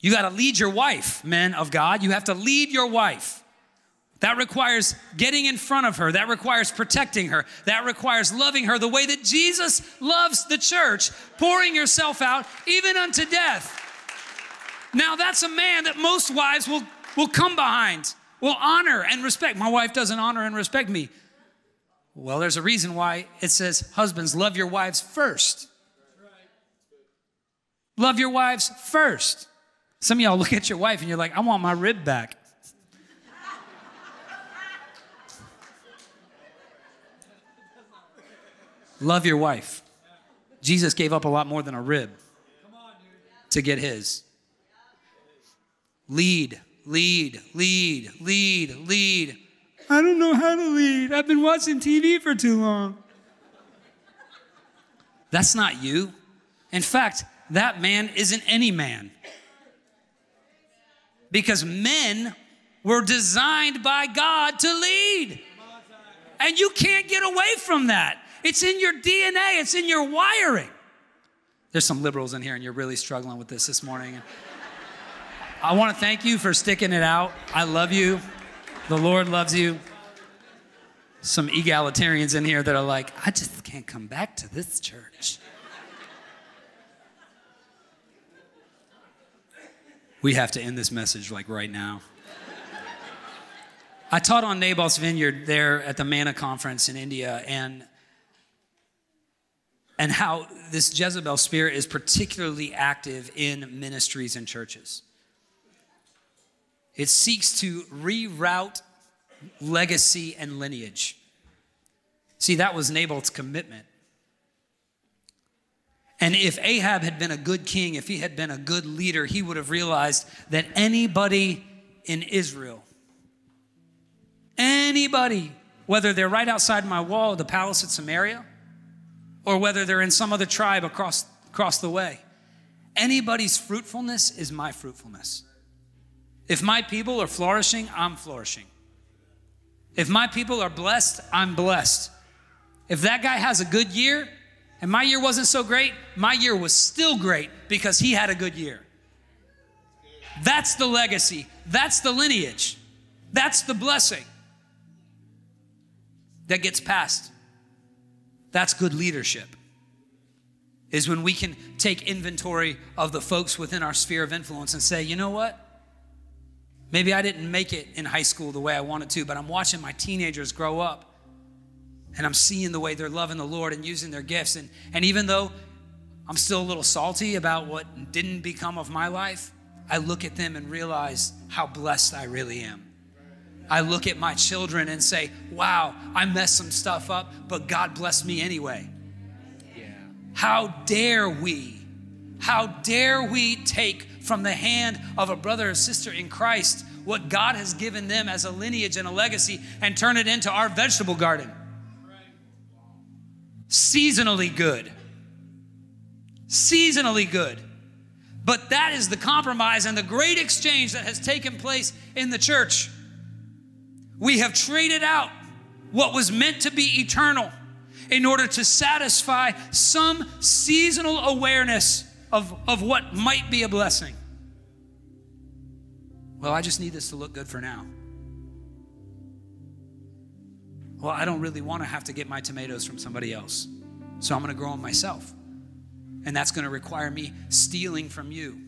You got to lead your wife, men of God. You have to lead your wife. That requires getting in front of her. That requires protecting her. That requires loving her the way that Jesus loves the church, pouring yourself out even unto death. Now, that's a man that most wives will, will come behind, will honor and respect. My wife doesn't honor and respect me. Well, there's a reason why it says, Husbands, love your wives first. Love your wives first. Some of y'all look at your wife and you're like, I want my rib back. Love your wife. Jesus gave up a lot more than a rib to get his. Lead, lead, lead, lead, lead. I don't know how to lead. I've been watching TV for too long. That's not you. In fact, that man isn't any man. Because men were designed by God to lead. And you can't get away from that. It's in your DNA, it's in your wiring. There's some liberals in here, and you're really struggling with this this morning. I want to thank you for sticking it out. I love you. The Lord loves you. Some egalitarians in here that are like, I just can't come back to this church. We have to end this message like right now. I taught on Naboth's Vineyard there at the Mana Conference in India, and and how this Jezebel spirit is particularly active in ministries and churches. It seeks to reroute legacy and lineage. See, that was Naboth's commitment. And if Ahab had been a good king, if he had been a good leader, he would have realized that anybody in Israel, anybody, whether they're right outside my wall of the palace at Samaria, or whether they're in some other tribe across, across the way, anybody's fruitfulness is my fruitfulness. If my people are flourishing, I'm flourishing. If my people are blessed, I'm blessed. If that guy has a good year and my year wasn't so great, my year was still great because he had a good year. That's the legacy. That's the lineage. That's the blessing that gets passed. That's good leadership. Is when we can take inventory of the folks within our sphere of influence and say, you know what? Maybe I didn't make it in high school the way I wanted to, but I'm watching my teenagers grow up and I'm seeing the way they're loving the Lord and using their gifts. And, and even though I'm still a little salty about what didn't become of my life, I look at them and realize how blessed I really am. I look at my children and say, wow, I messed some stuff up, but God blessed me anyway. Yeah. How dare we, how dare we take from the hand of a brother or sister in Christ what God has given them as a lineage and a legacy and turn it into our vegetable garden? Seasonally good. Seasonally good. But that is the compromise and the great exchange that has taken place in the church. We have traded out what was meant to be eternal in order to satisfy some seasonal awareness of, of what might be a blessing. Well, I just need this to look good for now. Well, I don't really want to have to get my tomatoes from somebody else. So I'm going to grow them myself. And that's going to require me stealing from you.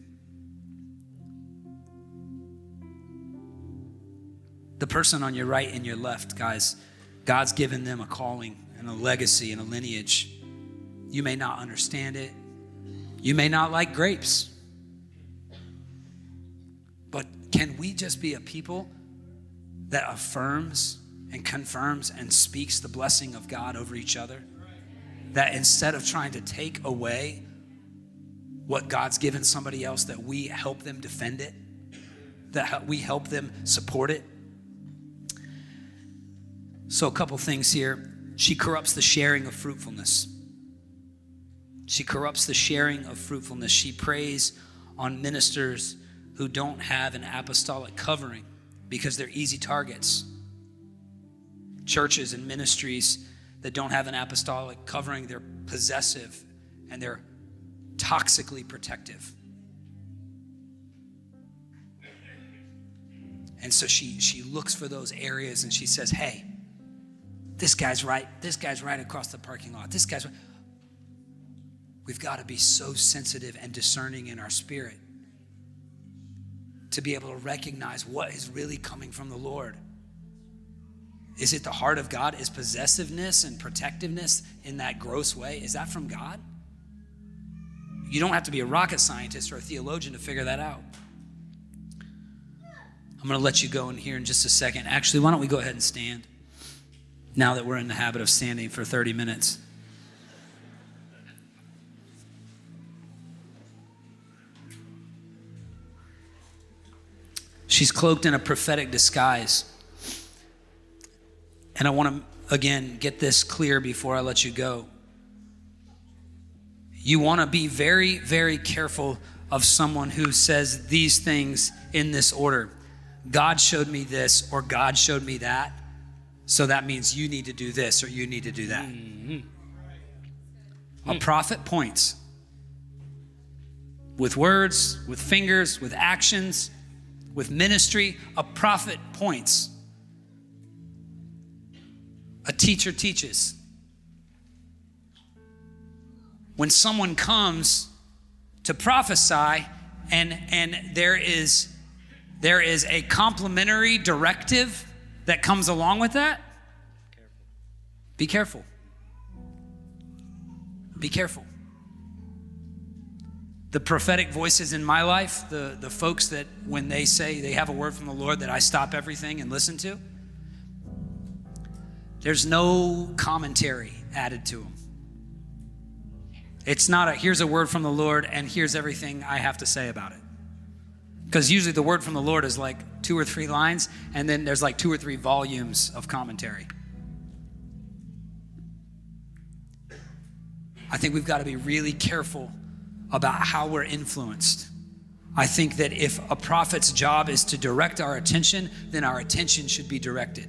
The person on your right and your left, guys, God's given them a calling and a legacy and a lineage. You may not understand it. You may not like grapes. But can we just be a people that affirms and confirms and speaks the blessing of God over each other? That instead of trying to take away what God's given somebody else, that we help them defend it, that we help them support it. So, a couple things here. She corrupts the sharing of fruitfulness. She corrupts the sharing of fruitfulness. She preys on ministers who don't have an apostolic covering because they're easy targets. Churches and ministries that don't have an apostolic covering, they're possessive and they're toxically protective. And so she she looks for those areas and she says, "Hey, this guy's right. This guy's right across the parking lot. This guy's right. We've got to be so sensitive and discerning in our spirit to be able to recognize what is really coming from the Lord. Is it the heart of God? Is possessiveness and protectiveness in that gross way? Is that from God? You don't have to be a rocket scientist or a theologian to figure that out. I'm going to let you go in here in just a second. Actually, why don't we go ahead and stand now that we're in the habit of standing for 30 minutes? She's cloaked in a prophetic disguise. And I want to, again, get this clear before I let you go. You want to be very, very careful of someone who says these things in this order God showed me this, or God showed me that. So that means you need to do this, or you need to do that. Mm-hmm. A prophet points with words, with fingers, with actions, with ministry. A prophet points. A teacher teaches. When someone comes to prophesy and, and there, is, there is a complementary directive that comes along with that, be careful. Be careful. The prophetic voices in my life, the, the folks that when they say they have a word from the Lord that I stop everything and listen to, there's no commentary added to them. It's not a here's a word from the Lord and here's everything I have to say about it. Because usually the word from the Lord is like two or three lines, and then there's like two or three volumes of commentary. I think we've got to be really careful about how we're influenced. I think that if a prophet's job is to direct our attention, then our attention should be directed.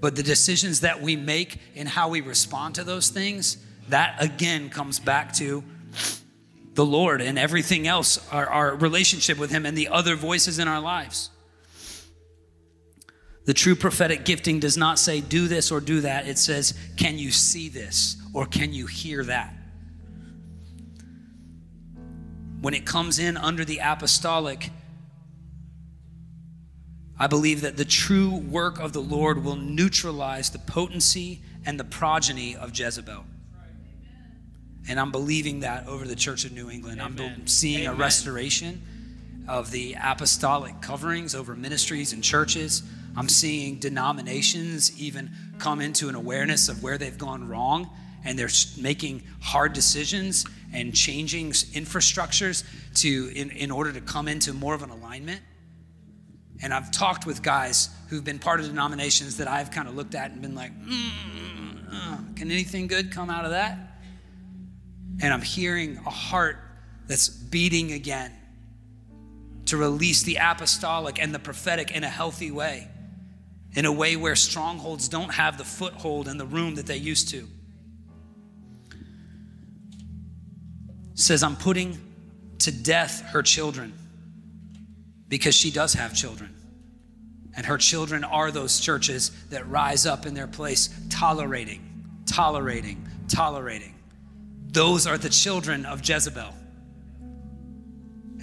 But the decisions that we make and how we respond to those things, that again comes back to the Lord and everything else, our, our relationship with Him and the other voices in our lives. The true prophetic gifting does not say, do this or do that. It says, can you see this or can you hear that? When it comes in under the apostolic, I believe that the true work of the Lord will neutralize the potency and the progeny of Jezebel. And I'm believing that over the Church of New England. Amen. I'm seeing a restoration of the apostolic coverings over ministries and churches. I'm seeing denominations even come into an awareness of where they've gone wrong and they're making hard decisions and changing infrastructures to in, in order to come into more of an alignment. And I've talked with guys who've been part of denominations that I've kind of looked at and been like, mm, uh, can anything good come out of that? And I'm hearing a heart that's beating again to release the apostolic and the prophetic in a healthy way, in a way where strongholds don't have the foothold and the room that they used to. Says, I'm putting to death her children because she does have children. And her children are those churches that rise up in their place, tolerating, tolerating, tolerating. Those are the children of Jezebel.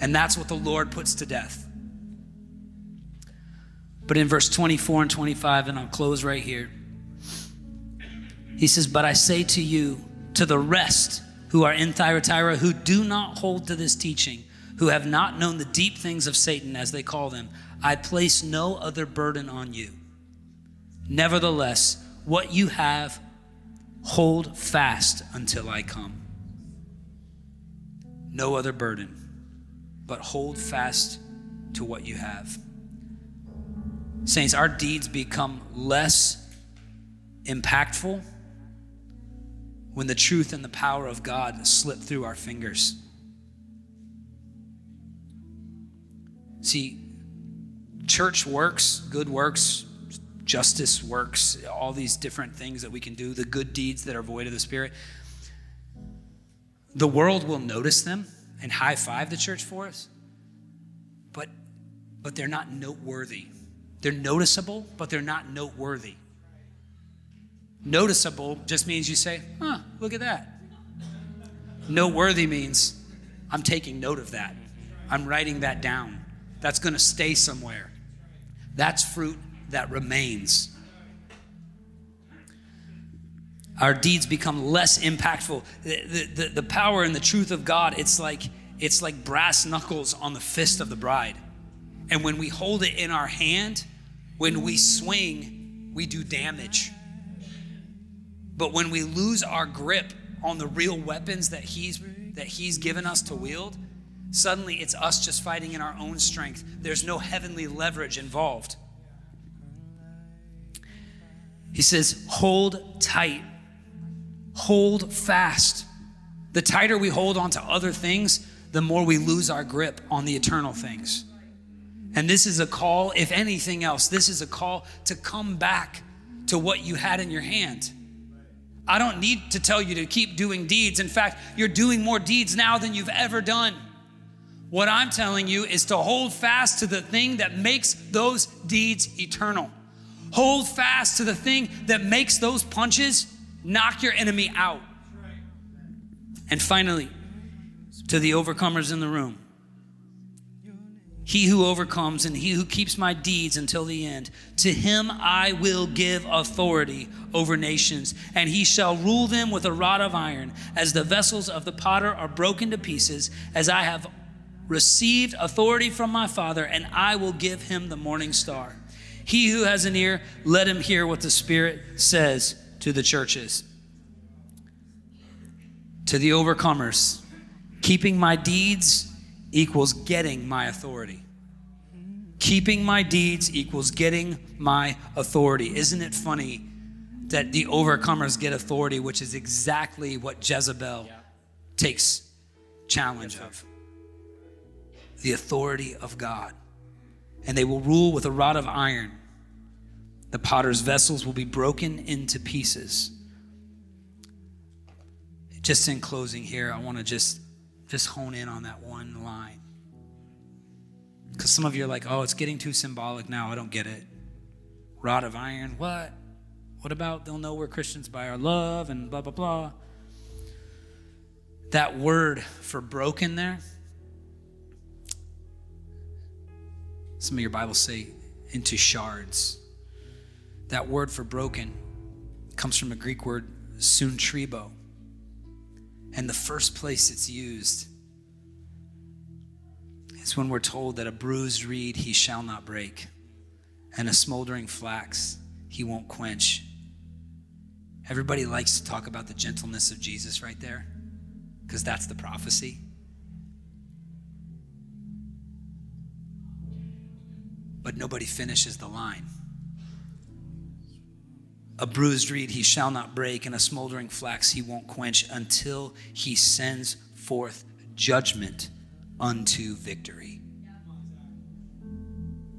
And that's what the Lord puts to death. But in verse 24 and 25, and I'll close right here, he says, But I say to you, to the rest who are in Thyatira, who do not hold to this teaching, who have not known the deep things of Satan, as they call them, I place no other burden on you. Nevertheless, what you have, hold fast until I come. No other burden, but hold fast to what you have. Saints, our deeds become less impactful when the truth and the power of God slip through our fingers. See, church works, good works, justice works, all these different things that we can do, the good deeds that are void of the Spirit. The world will notice them and high five the church for us, but, but they're not noteworthy. They're noticeable, but they're not noteworthy. Noticeable just means you say, huh, look at that. Noteworthy means I'm taking note of that. I'm writing that down. That's going to stay somewhere. That's fruit that remains. Our deeds become less impactful. The, the, the, power and the truth of God, it's like, it's like brass knuckles on the fist of the bride. And when we hold it in our hand, when we swing, we do damage. But when we lose our grip on the real weapons that he's that he's given us to wield, suddenly it's us just fighting in our own strength. There's no heavenly leverage involved. He says, "Hold tight. Hold fast." The tighter we hold on to other things, the more we lose our grip on the eternal things. And this is a call, if anything else, this is a call to come back to what you had in your hand. I don't need to tell you to keep doing deeds. In fact, you're doing more deeds now than you've ever done. What I'm telling you is to hold fast to the thing that makes those deeds eternal. Hold fast to the thing that makes those punches knock your enemy out. And finally, to the overcomers in the room. He who overcomes and he who keeps my deeds until the end, to him I will give authority over nations, and he shall rule them with a rod of iron, as the vessels of the potter are broken to pieces, as I have received authority from my Father, and I will give him the morning star. He who has an ear, let him hear what the Spirit says to the churches. To the overcomers, keeping my deeds equals getting my authority. Keeping my deeds equals getting my authority. Isn't it funny that the overcomers get authority, which is exactly what Jezebel takes challenge of? The authority of God. And they will rule with a rod of iron. The potter's vessels will be broken into pieces. Just in closing here, I want to just just hone in on that one line. Because some of you are like, oh, it's getting too symbolic now. I don't get it. Rod of iron, what? What about they'll know we're Christians by our love and blah, blah, blah? That word for broken there, some of your Bibles say into shards. That word for broken comes from a Greek word, suntribo. And the first place it's used is when we're told that a bruised reed he shall not break, and a smoldering flax he won't quench. Everybody likes to talk about the gentleness of Jesus right there, because that's the prophecy. But nobody finishes the line. A bruised reed he shall not break, and a smoldering flax he won't quench until he sends forth judgment unto victory.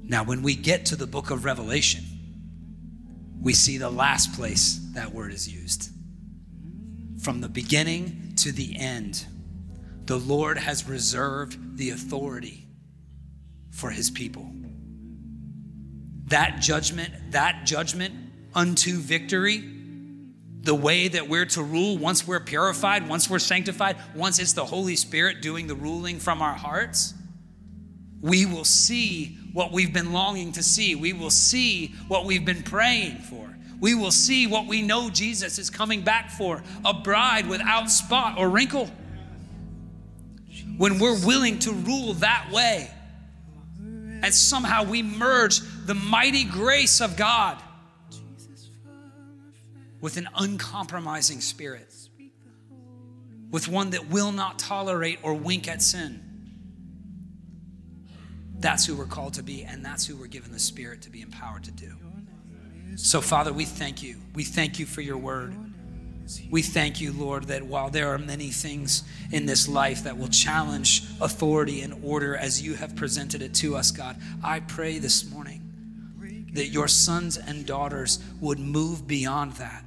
Now, when we get to the book of Revelation, we see the last place that word is used. From the beginning to the end, the Lord has reserved the authority for his people. That judgment, that judgment unto victory, the way that we're to rule once we're purified, once we're sanctified, once it's the Holy Spirit doing the ruling from our hearts, we will see what we've been longing to see. We will see what we've been praying for. We will see what we know Jesus is coming back for a bride without spot or wrinkle. When we're willing to rule that way, and somehow we merge the mighty grace of God with an uncompromising spirit, with one that will not tolerate or wink at sin. That's who we're called to be, and that's who we're given the Spirit to be empowered to do. So, Father, we thank you. We thank you for your word. We thank you, Lord, that while there are many things in this life that will challenge authority and order as you have presented it to us, God, I pray this morning that your sons and daughters would move beyond that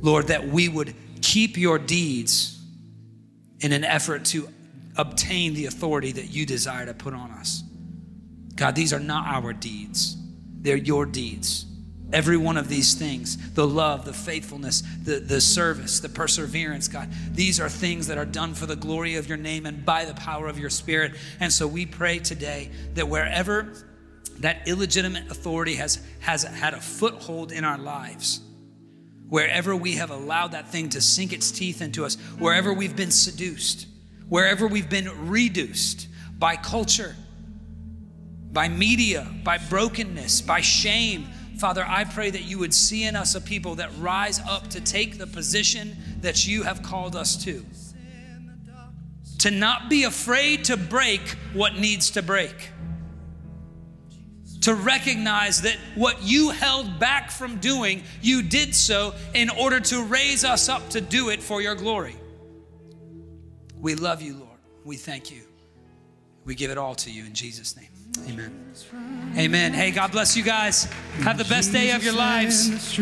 Lord, that we would keep your deeds in an effort to obtain the authority that you desire to put on us. God, these are not our deeds, they're your deeds. Every one of these things the love, the faithfulness, the, the service, the perseverance, God these are things that are done for the glory of your name and by the power of your spirit. And so we pray today that wherever that illegitimate authority has, has had a foothold in our lives, wherever we have allowed that thing to sink its teeth into us, wherever we've been seduced, wherever we've been reduced by culture, by media, by brokenness, by shame. Father, I pray that you would see in us a people that rise up to take the position that you have called us to. To not be afraid to break what needs to break to recognize that what you held back from doing, you did so in order to raise us up to do it for your glory. We love you, Lord. We thank you. We give it all to you in Jesus' name. Amen. Amen. Hey, God bless you guys. Have the best day of your lives.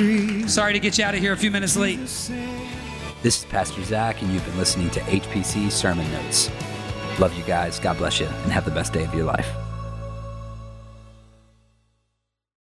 Sorry to get you out of here a few minutes late. This is Pastor Zac, and you've been listening to HPC Sermon Notes. Love you guys. God bless you, and have the best day of your life.